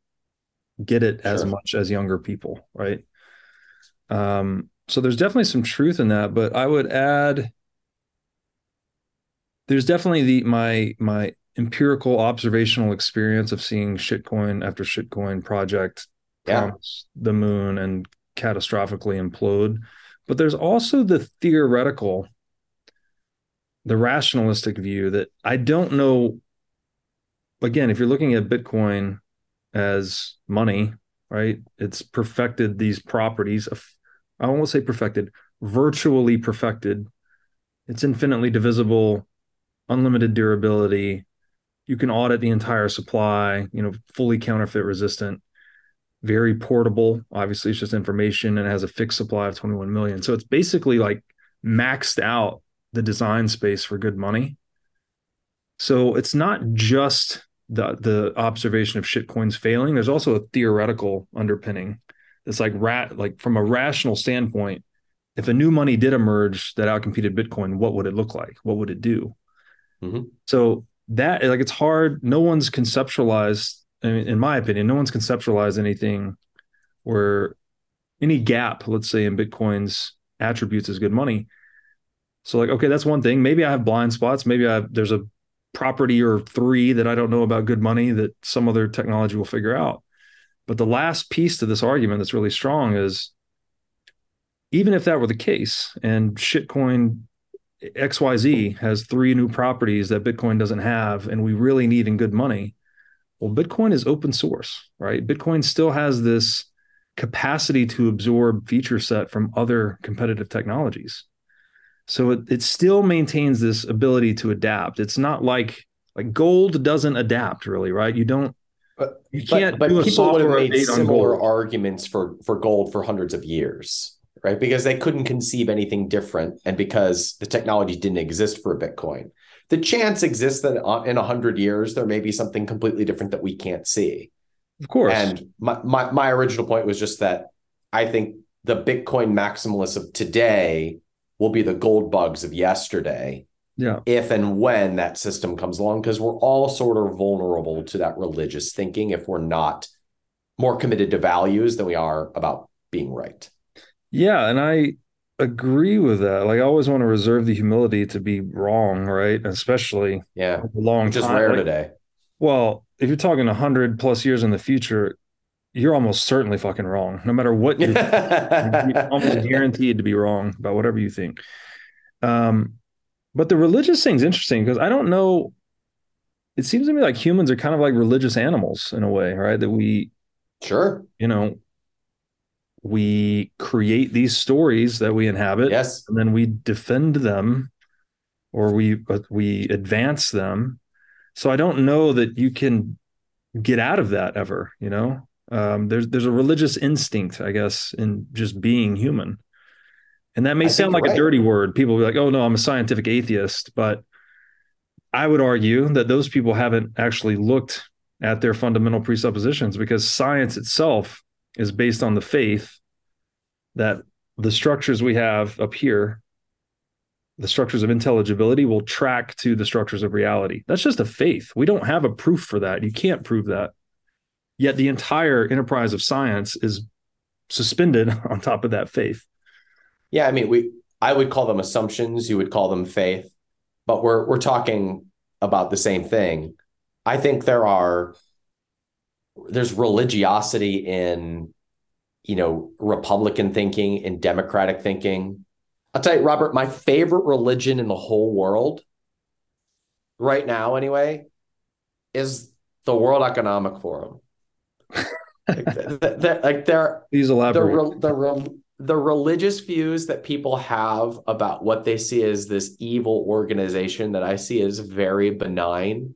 get it as much as younger people, right? Um, so there's definitely some truth in that, but I would add there's definitely the my my empirical observational experience of seeing shitcoin after shitcoin project Yeah. promise the moon and catastrophically implode. But there's also the theoretical, the rationalistic view that I don't know. Again, if you're looking at Bitcoin as money, right? It's perfected these properties of, I won't say perfected, virtually perfected it's infinitely divisible, unlimited durability. You can audit the entire supply, you know, fully counterfeit resistant, very portable. Obviously, it's just information and it has a fixed supply of 21 million. So it's basically like maxed out the design space for good money. So it's not just the the observation of shitcoins failing. There's also a theoretical underpinning. It's like rat like from a rational standpoint, if a new money did emerge that outcompeted Bitcoin, what would it look like? What would it do? Mm-hmm. So that like it's hard. No one's conceptualized. I mean, in my opinion, no one's conceptualized anything where any gap, let's say, in Bitcoin's attributes is good money. So like, okay, that's one thing. Maybe I have blind spots. Maybe I have, there's a property or three that I don't know about good money that some other technology will figure out. But the last piece to this argument that's really strong is even if that were the case and shitcoin XYZ has three new properties that Bitcoin doesn't have and we really need in good money, well, Bitcoin is open source, right? Bitcoin still has this capacity to absorb feature set from other competitive technologies. So it, it still maintains this ability to adapt. It's not like like gold doesn't adapt really, right? You don't but, you can't but, but people would have made similar arguments for for gold for hundreds of years, right? Because they couldn't conceive anything different, and because the technology didn't exist for Bitcoin. The chance exists that uh, in a hundred years there may be something completely different that we can't see. Of course. And my, my my original point was just that I think the Bitcoin maximalists of today will be the gold bugs of yesterday. Yeah. If and when that system comes along, because we're all sort of vulnerable to that religious thinking if we're not more committed to values than we are about being right. Yeah. And I agree with that. Like I always want to reserve the humility to be wrong, right? Especially yeah, long just time. rare like, today. Well, if you're talking hundred plus years in the future, you're almost certainly fucking wrong. No matter what you're, you're almost guaranteed to be wrong about whatever you think. Um, but the religious thing's interesting because I don't know. It seems to me like humans are kind of like religious animals in a way, right? That we, sure, you know, we create these stories that we inhabit, yes, and then we defend them, or we but we advance them. So I don't know that you can get out of that ever, you know. Um, there's there's a religious instinct, I guess, in just being human, and that may I sound like right. a dirty word. People be like, "Oh no, I'm a scientific atheist," but I would argue that those people haven't actually looked at their fundamental presuppositions because science itself is based on the faith that the structures we have up here, the structures of intelligibility, will track to the structures of reality. That's just a faith. We don't have a proof for that. You can't prove that. Yet the entire enterprise of science is suspended on top of that faith. Yeah, I mean, we I would call them assumptions, you would call them faith, but we're we're talking about the same thing. I think there are there's religiosity in you know republican thinking and democratic thinking i'll tell you robert my favorite religion in the whole world right now anyway is the world economic forum like, the, like they're please elaborate. The, the, the religious views that people have about what they see as this evil organization that I see as very benign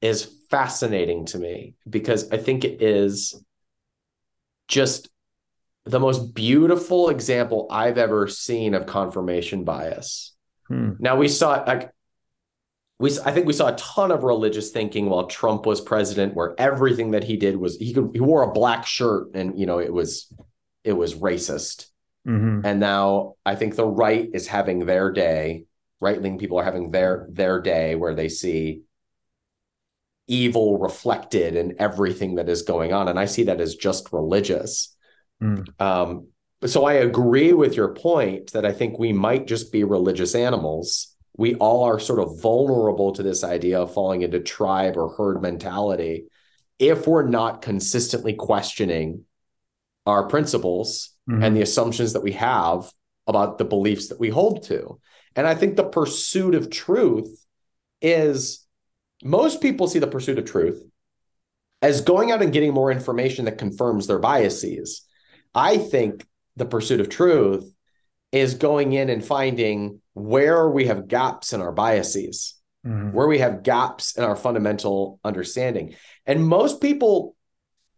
is fascinating to me because I think it is just the most beautiful example I've ever seen of confirmation bias. Hmm. Now we saw like we I think we saw a ton of religious thinking while Trump was president, where everything that he did was he could he wore a black shirt and you know it was it was racist. Mm-hmm. And now I think the right is having their day. Right wing people are having their their day where they see evil reflected in everything that is going on, and I see that as just religious. Mm. Um, so I agree with your point that I think we might just be religious animals we all are sort of vulnerable to this idea of falling into tribe or herd mentality if we're not consistently questioning our principles mm-hmm. and the assumptions that we have about the beliefs that we hold to. And I think the pursuit of truth is most people see the pursuit of truth as going out and getting more information that confirms their biases. I think the pursuit of truth is going in and finding where we have gaps in our biases, Mhm. where we have gaps in our fundamental understanding. And most people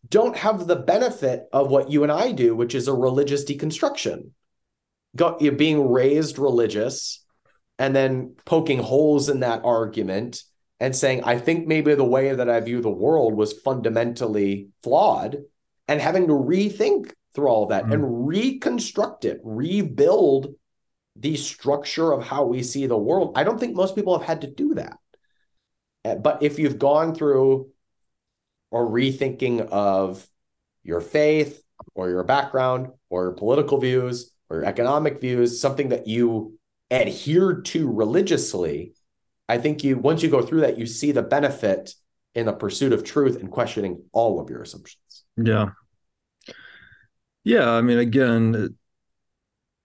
don't have the benefit of what you and I do, which is a religious deconstruction. Go, you're being raised religious and then poking holes in that argument and saying, I think maybe the way that I view the world was fundamentally flawed, and having to rethink through all of that and reconstruct it, rebuild the structure of how we see the world. I don't think most people have had to do that. Uh, But if you've gone through a rethinking of your faith or your background or your political views or your economic views, something that you adhere to religiously, I think you once you go through that, you see the benefit in the pursuit of truth and questioning all of your assumptions. Yeah. Yeah. I mean, again,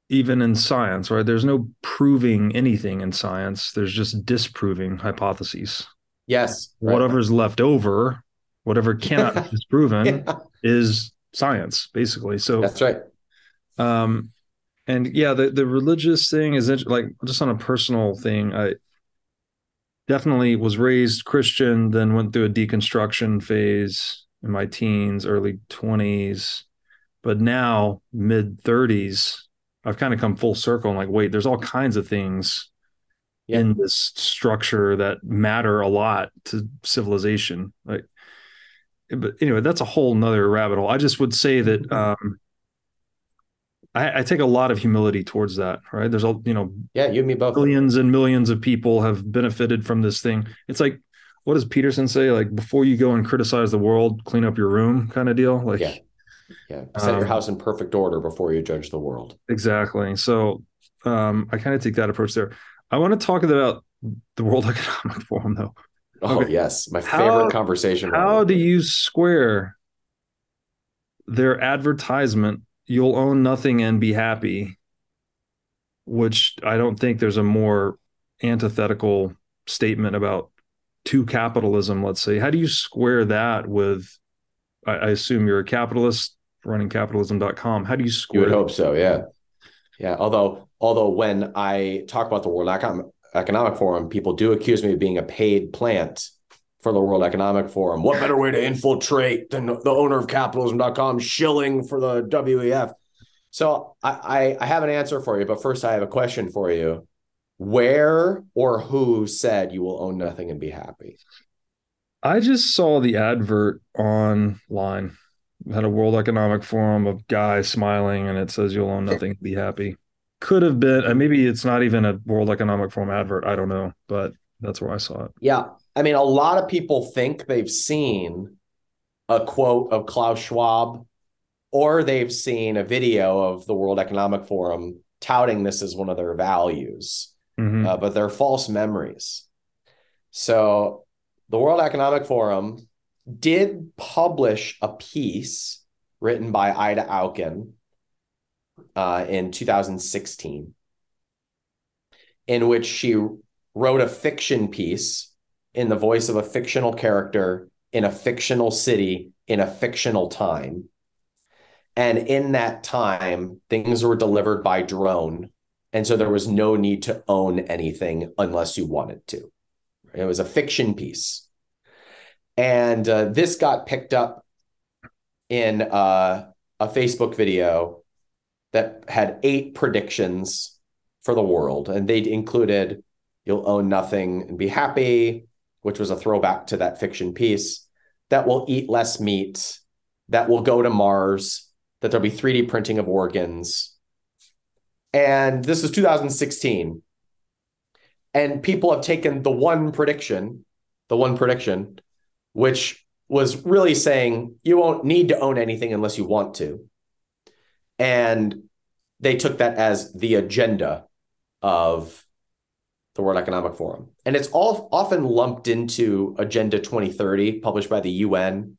even in science, right? There's no proving anything in science. There's just disproving hypotheses. Yes. right. Whatever's left over, whatever cannot be disproven, Yeah, is science, basically. So, that's right. um, and yeah, the the religious thing is like just on a personal thing. I definitely was raised Christian, then went through a deconstruction phase in my teens, early twenties, but now mid thirties, I've kind of come full circle. and like, wait, there's all kinds of things Yeah. in this structure that matter a lot to civilization. Like, but anyway, that's a whole nother rabbit hole. I just would say that um, I, I take a lot of humility towards that. Right? There's a you know Yeah, you and me both. millions and millions of people have benefited from this thing. It's like what does Peterson say? Like before you go and criticize the world, clean up your room, kind of deal. Like Yeah. Yeah. Set your Um, house in perfect order before you judge the world. exactly. So um, I kind of take that approach there. I want to talk about the World Economic Forum though. Oh, Okay. yes. My How- favorite conversation. How do you square their advertisement, you'll own nothing and be happy, which I don't think there's a more antithetical statement about to capitalism, let's say. How do you square that with I assume you're a capitalist running capitalism.com. How do you You square would hope so, yeah. Yeah. Although, although when I talk about the World Econ- Economic Forum, people do accuse me of being a paid plant for the World Economic Forum. What better way to infiltrate than the owner of capitalism.com shilling for the WEF? So I, I, I have an answer for you, but first I have a question for you. Where or who said you will own nothing and be happy? I just saw the advert online. Had a World Economic Forum of guys smiling, and it says you'll own nothing, be happy. Could have been, and maybe it's not even a World Economic Forum advert. I don't know, but that's where I saw it. Yeah. I mean, a lot of people think they've seen a quote of Klaus Schwab or they've seen a video of the World Economic Forum touting this as one of their values, Mhm. uh, but they're false memories. So the World Economic Forum did publish a piece written by Ida Auken uh, in 2016 in which she wrote a fiction piece in the voice of a fictional character in a fictional city in a fictional time. And in that time, things were delivered by drone. And so there was no need to own anything unless you wanted to. It was a fiction piece. And uh, this got picked up in uh, a Facebook video that had eight predictions for the world. And they included You'll Own Nothing and Be Happy, which was a throwback to that fiction piece, that will eat less meat, that will go to Mars, that there'll be 3D printing of organs. And this is 2016. And people have taken the one prediction, the one prediction, which was really saying you won't need to own anything unless you want to. And they took that as the agenda of the World Economic Forum. And it's all often lumped into Agenda 2030, published by the UN,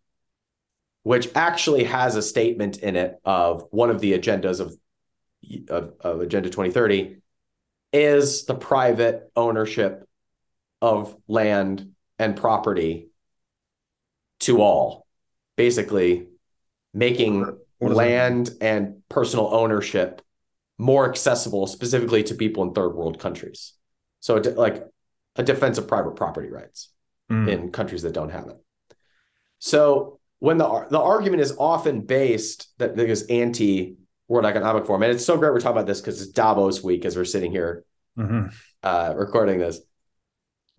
which actually has a statement in it of one of the agendas of, of, of Agenda 2030 is the private ownership of land and property to all. Basically, making land and personal ownership more accessible specifically to people in third world countries. So like a defense of private property rights mm. in countries that don't have it. So when the the argument is often based that there's anti World Economic Forum, and it's so great we're talking about this because it's Davos week as we're sitting here mm-hmm. uh, recording this.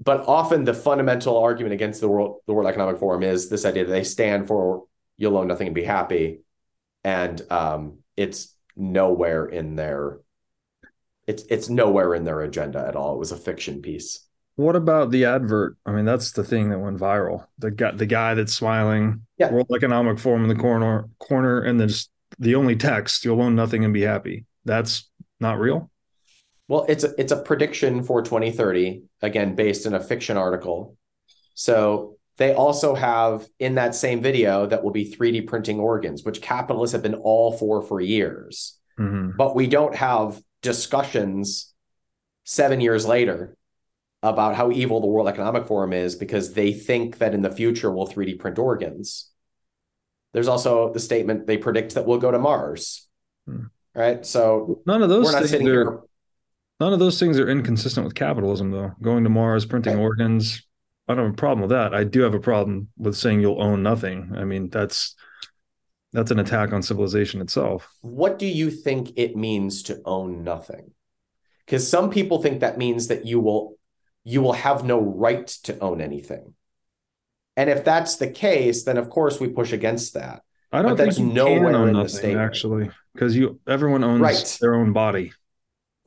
But often the fundamental argument against the world the World Economic Forum is this idea that they stand for you'll own nothing and be happy, and um, it's nowhere in their it's it's nowhere in their agenda at all. It was a fiction piece. What about the advert? I mean, that's the thing that went viral. The guy, the guy that's smiling, yeah. World Economic Forum in the corner, corner, and then just the only text: "You'll own nothing and be happy." That's not real. Well, it's a it's a prediction for 2030, again based in a fiction article. So they also have in that same video that will be 3D printing organs, which capitalists have been all for for years. Mm-hmm. But we don't have discussions seven years later about how evil the World Economic Forum is because they think that in the future we'll 3D print organs. There's also the statement they predict that we'll go to Mars. Hmm. Right. So none of those things are, here... none of those things are inconsistent with capitalism though. Going to Mars, printing organs. I don't have a problem with that. I do have a problem with saying you'll own nothing. I mean, that's that's an attack on civilization itself. What do you think it means to own nothing? Because some people think that means that you will you will have no right to own anything. And if that's the case, then of course we push against that. I don't but think you nowhere can own nothing actually, because you everyone owns right. their own body.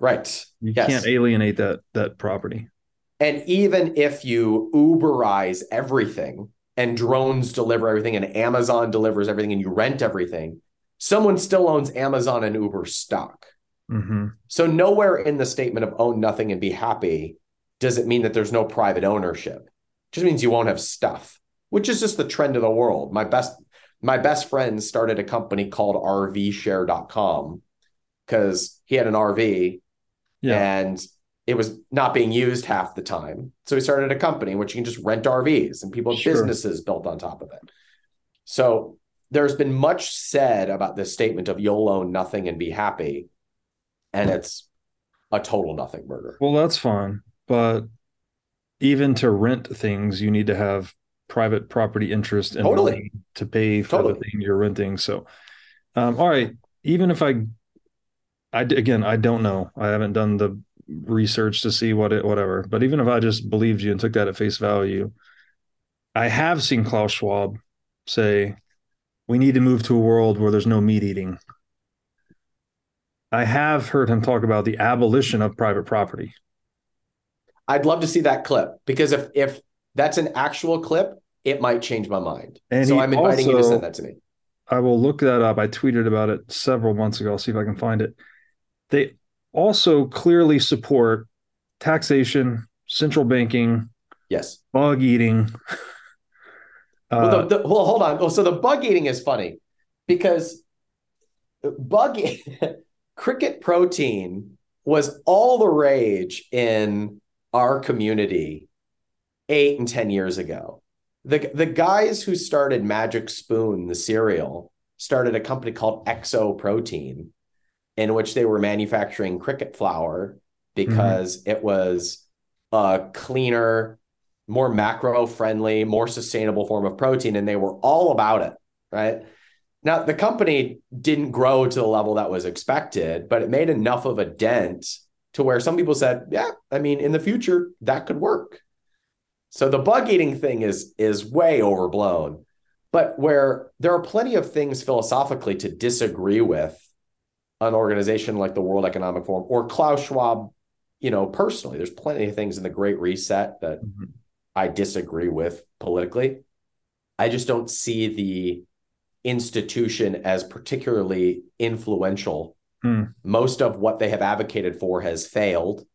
Right. You yes. can't alienate that that property. And even if you Uberize everything and drones deliver everything and Amazon delivers everything and you rent everything, someone still owns Amazon and Uber stock. Mm-hmm. So nowhere in the statement of own nothing and be happy does it mean that there's no private ownership. It just means you won't have stuff, which is just the trend of the world. My best my best friend started a company called rvshare.com because he had an RV yeah. and it was not being used half the time. So he started a company in which you can just rent RVs and people have sure. businesses built on top of it. So there's been much said about this statement of you'll own nothing and be happy. And it's a total nothing burger. Well, that's fine but even to rent things, you need to have private property interest and totally. to pay for totally. the thing you're renting. So, um, all right, even if I, I again, I don't know. I haven't done the research to see what it, whatever. But even if I just believed you and took that at face value, I have seen Klaus Schwab say, "We need to move to a world where there's no meat eating." I have heard him talk about the abolition of private property. I'd love to see that clip because if if that's an actual clip, it might change my mind. And so I'm inviting also, you to send that to me. I will look that up. I tweeted about it several months ago. I'll see if I can find it. They also clearly support taxation, central banking, yes, bug eating. well, the, uh, the, well, hold on. so the bug eating is funny because bug cricket protein was all the rage in our community eight and 10 years ago. The, the guys who started Magic Spoon, the cereal, started a company called Exo Protein, in which they were manufacturing cricket flour because mm-hmm. it was a cleaner, more macro friendly, more sustainable form of protein. And they were all about it. Right. Now, the company didn't grow to the level that was expected, but it made enough of a dent to where some people said, yeah, I mean, in the future, that could work. So the bug eating thing is is way overblown. But where there are plenty of things philosophically to disagree with an organization like the World Economic Forum or Klaus Schwab, you know, personally, there's plenty of things in the Great Reset that mm-hmm. I disagree with politically. I just don't see the institution as particularly influential Hmm. Most of what they have advocated for has failed.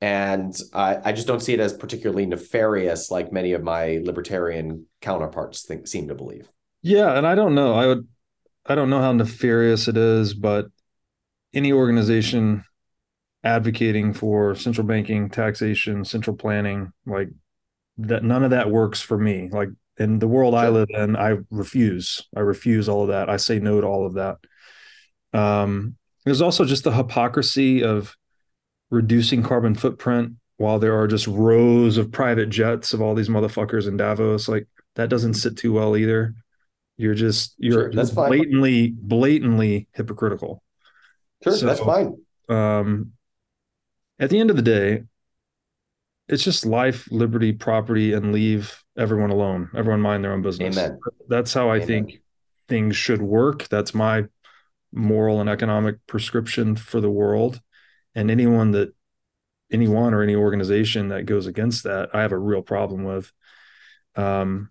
And I, I just don't see it as particularly nefarious like many of my libertarian counterparts think seem to believe. Yeah, and I don't know. I would I don't know how nefarious it is, but any organization advocating for central banking, taxation, central planning, like that none of that works for me. Like in the world. I live in, I refuse. I refuse all of that. I say no to all of that. Um, There's also just the hypocrisy of reducing carbon footprint while there are just rows of private jets of all these motherfuckers in Davos. Like that doesn't sit too well either. You're just you're Sure, that's fine. blatantly blatantly hypocritical. Sure, So- that's fine. Um, at the end of the day, it's just life, liberty, property, and leave everyone alone. Everyone mind their own business. Amen. That's how I Amen. think things should work. That's my moral and economic prescription for the world. And anyone that anyone or any organization that goes against that, I have a real problem with. Um,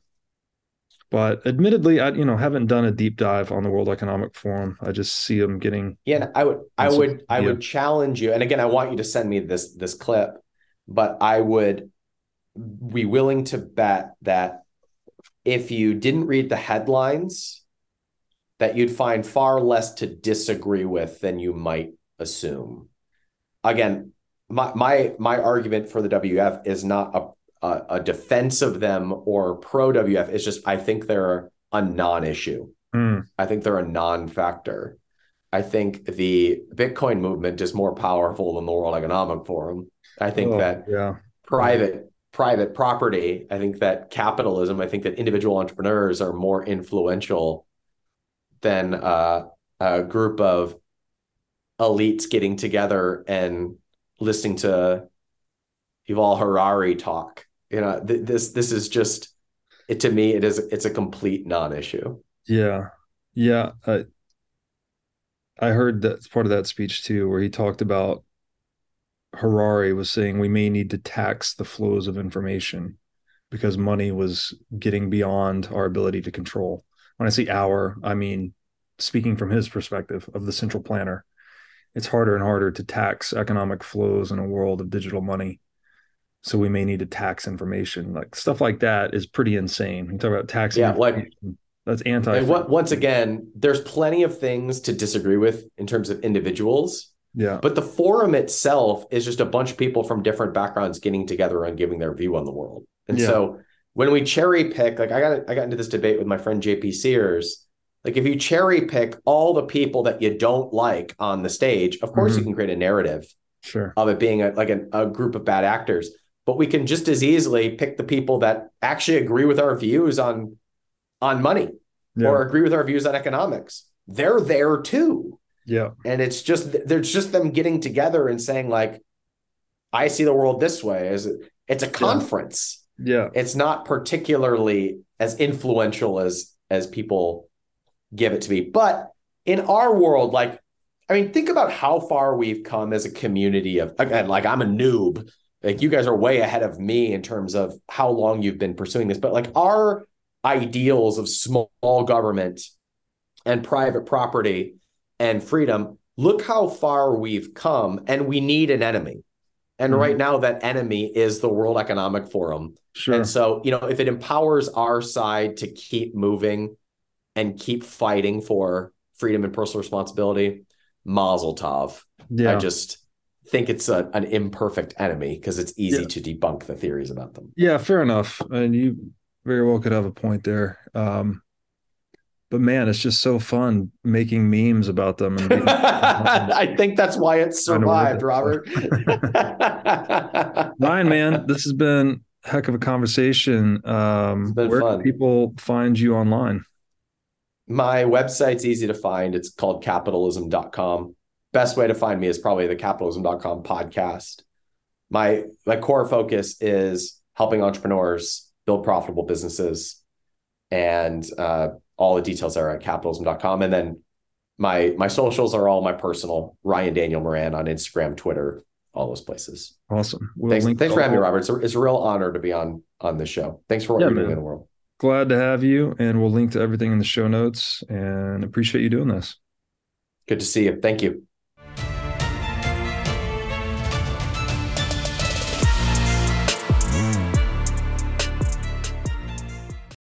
but admittedly, I you know haven't done a deep dive on the World Economic Forum. I just see them getting Yeah, I would I would I would challenge you. And again, I want you to send me this this clip, but I would be willing to bet that if you didn't read the headlines, that you'd find far less to disagree with than you might assume. Again, my my my argument for the WF is not a a, a defense of them or pro WF. It's just I think they're a non-issue. Hmm, I think they're a non-factor. I think the Bitcoin movement is more powerful than the World Economic Forum. I think oh, that yeah. private private property, I think that capitalism, I think that individual entrepreneurs are more influential than uh, a group of elites getting together and listening to Yuval Harari talk. You know, th- this this is just it to me. It is it's a complete non-issue. Yeah. Yeah. I, I heard that's part of that speech too, where he talked about Harari was saying we may need to tax the flows of information because money was getting beyond our ability to control. When I say our, I mean speaking from his perspective of the central planner. It's harder and harder to tax economic flows in a world of digital money. So we may need to tax information. Like stuff like that is pretty insane. You talk about taxing Yeah, like- that's anti And what, once again, there's plenty of things to disagree with in terms of individuals, yeah. but the forum itself is just a bunch of people from different backgrounds getting together and giving their view on the world. And Yeah. so when we cherry pick, like I got I got into this debate with my friend JP Sears. Like if you cherry pick all the people that you don't like on the stage, of course you Mhm. can create a narrative Sure. of it being a, like a, a group of bad actors. But we can just as easily pick the people that actually agree with our views on on money Yeah. or agree with our views on economics. They're there too. yeah. And it's just there's just them getting together and saying like, I see the world this way. As it's a conference. Yeah. It's not particularly as influential as as people give it to be. But in our world, like, I mean, think about how far we've come as a community of again, like I'm a noob. Like you guys are way ahead of me in terms of how long you've been pursuing this, but like our ideals of small government and private property and freedom, look how far we've come, and we need an enemy. And Mhm. right now, that enemy is the World Economic Forum. Sure. And so, you know, if it empowers our side to keep moving and keep fighting for freedom and personal responsibility, Mazel Tov. yeah. I just think it's a, an imperfect enemy because it's easy Yeah. to debunk the theories about them. yeah. Fair enough. And you very well could have a point there. Um, but man, it's just so fun making memes about them. And being- I think that's why it Trying to work survived. Robert. Ryan, man, this has been a heck of a conversation. Um, It's been where fun. can people find you online? My website's easy to find. It's called capitalism.com. Best way to find me is probably the capitalism.com podcast. My my core focus is helping entrepreneurs build profitable businesses. And uh, all the details are at capitalism.com. And then my my socials are all my personal Ryan Daniel Moran on Instagram, Twitter, all those places. Awesome. We'll thanks thanks for having me, Robert. It's a, it's a real honor to be on on this show. Thanks for what Yeah, you're doing in the world. Glad to have you, and we'll link to everything in the show notes. And appreciate you doing this. Good to see you. Thank you.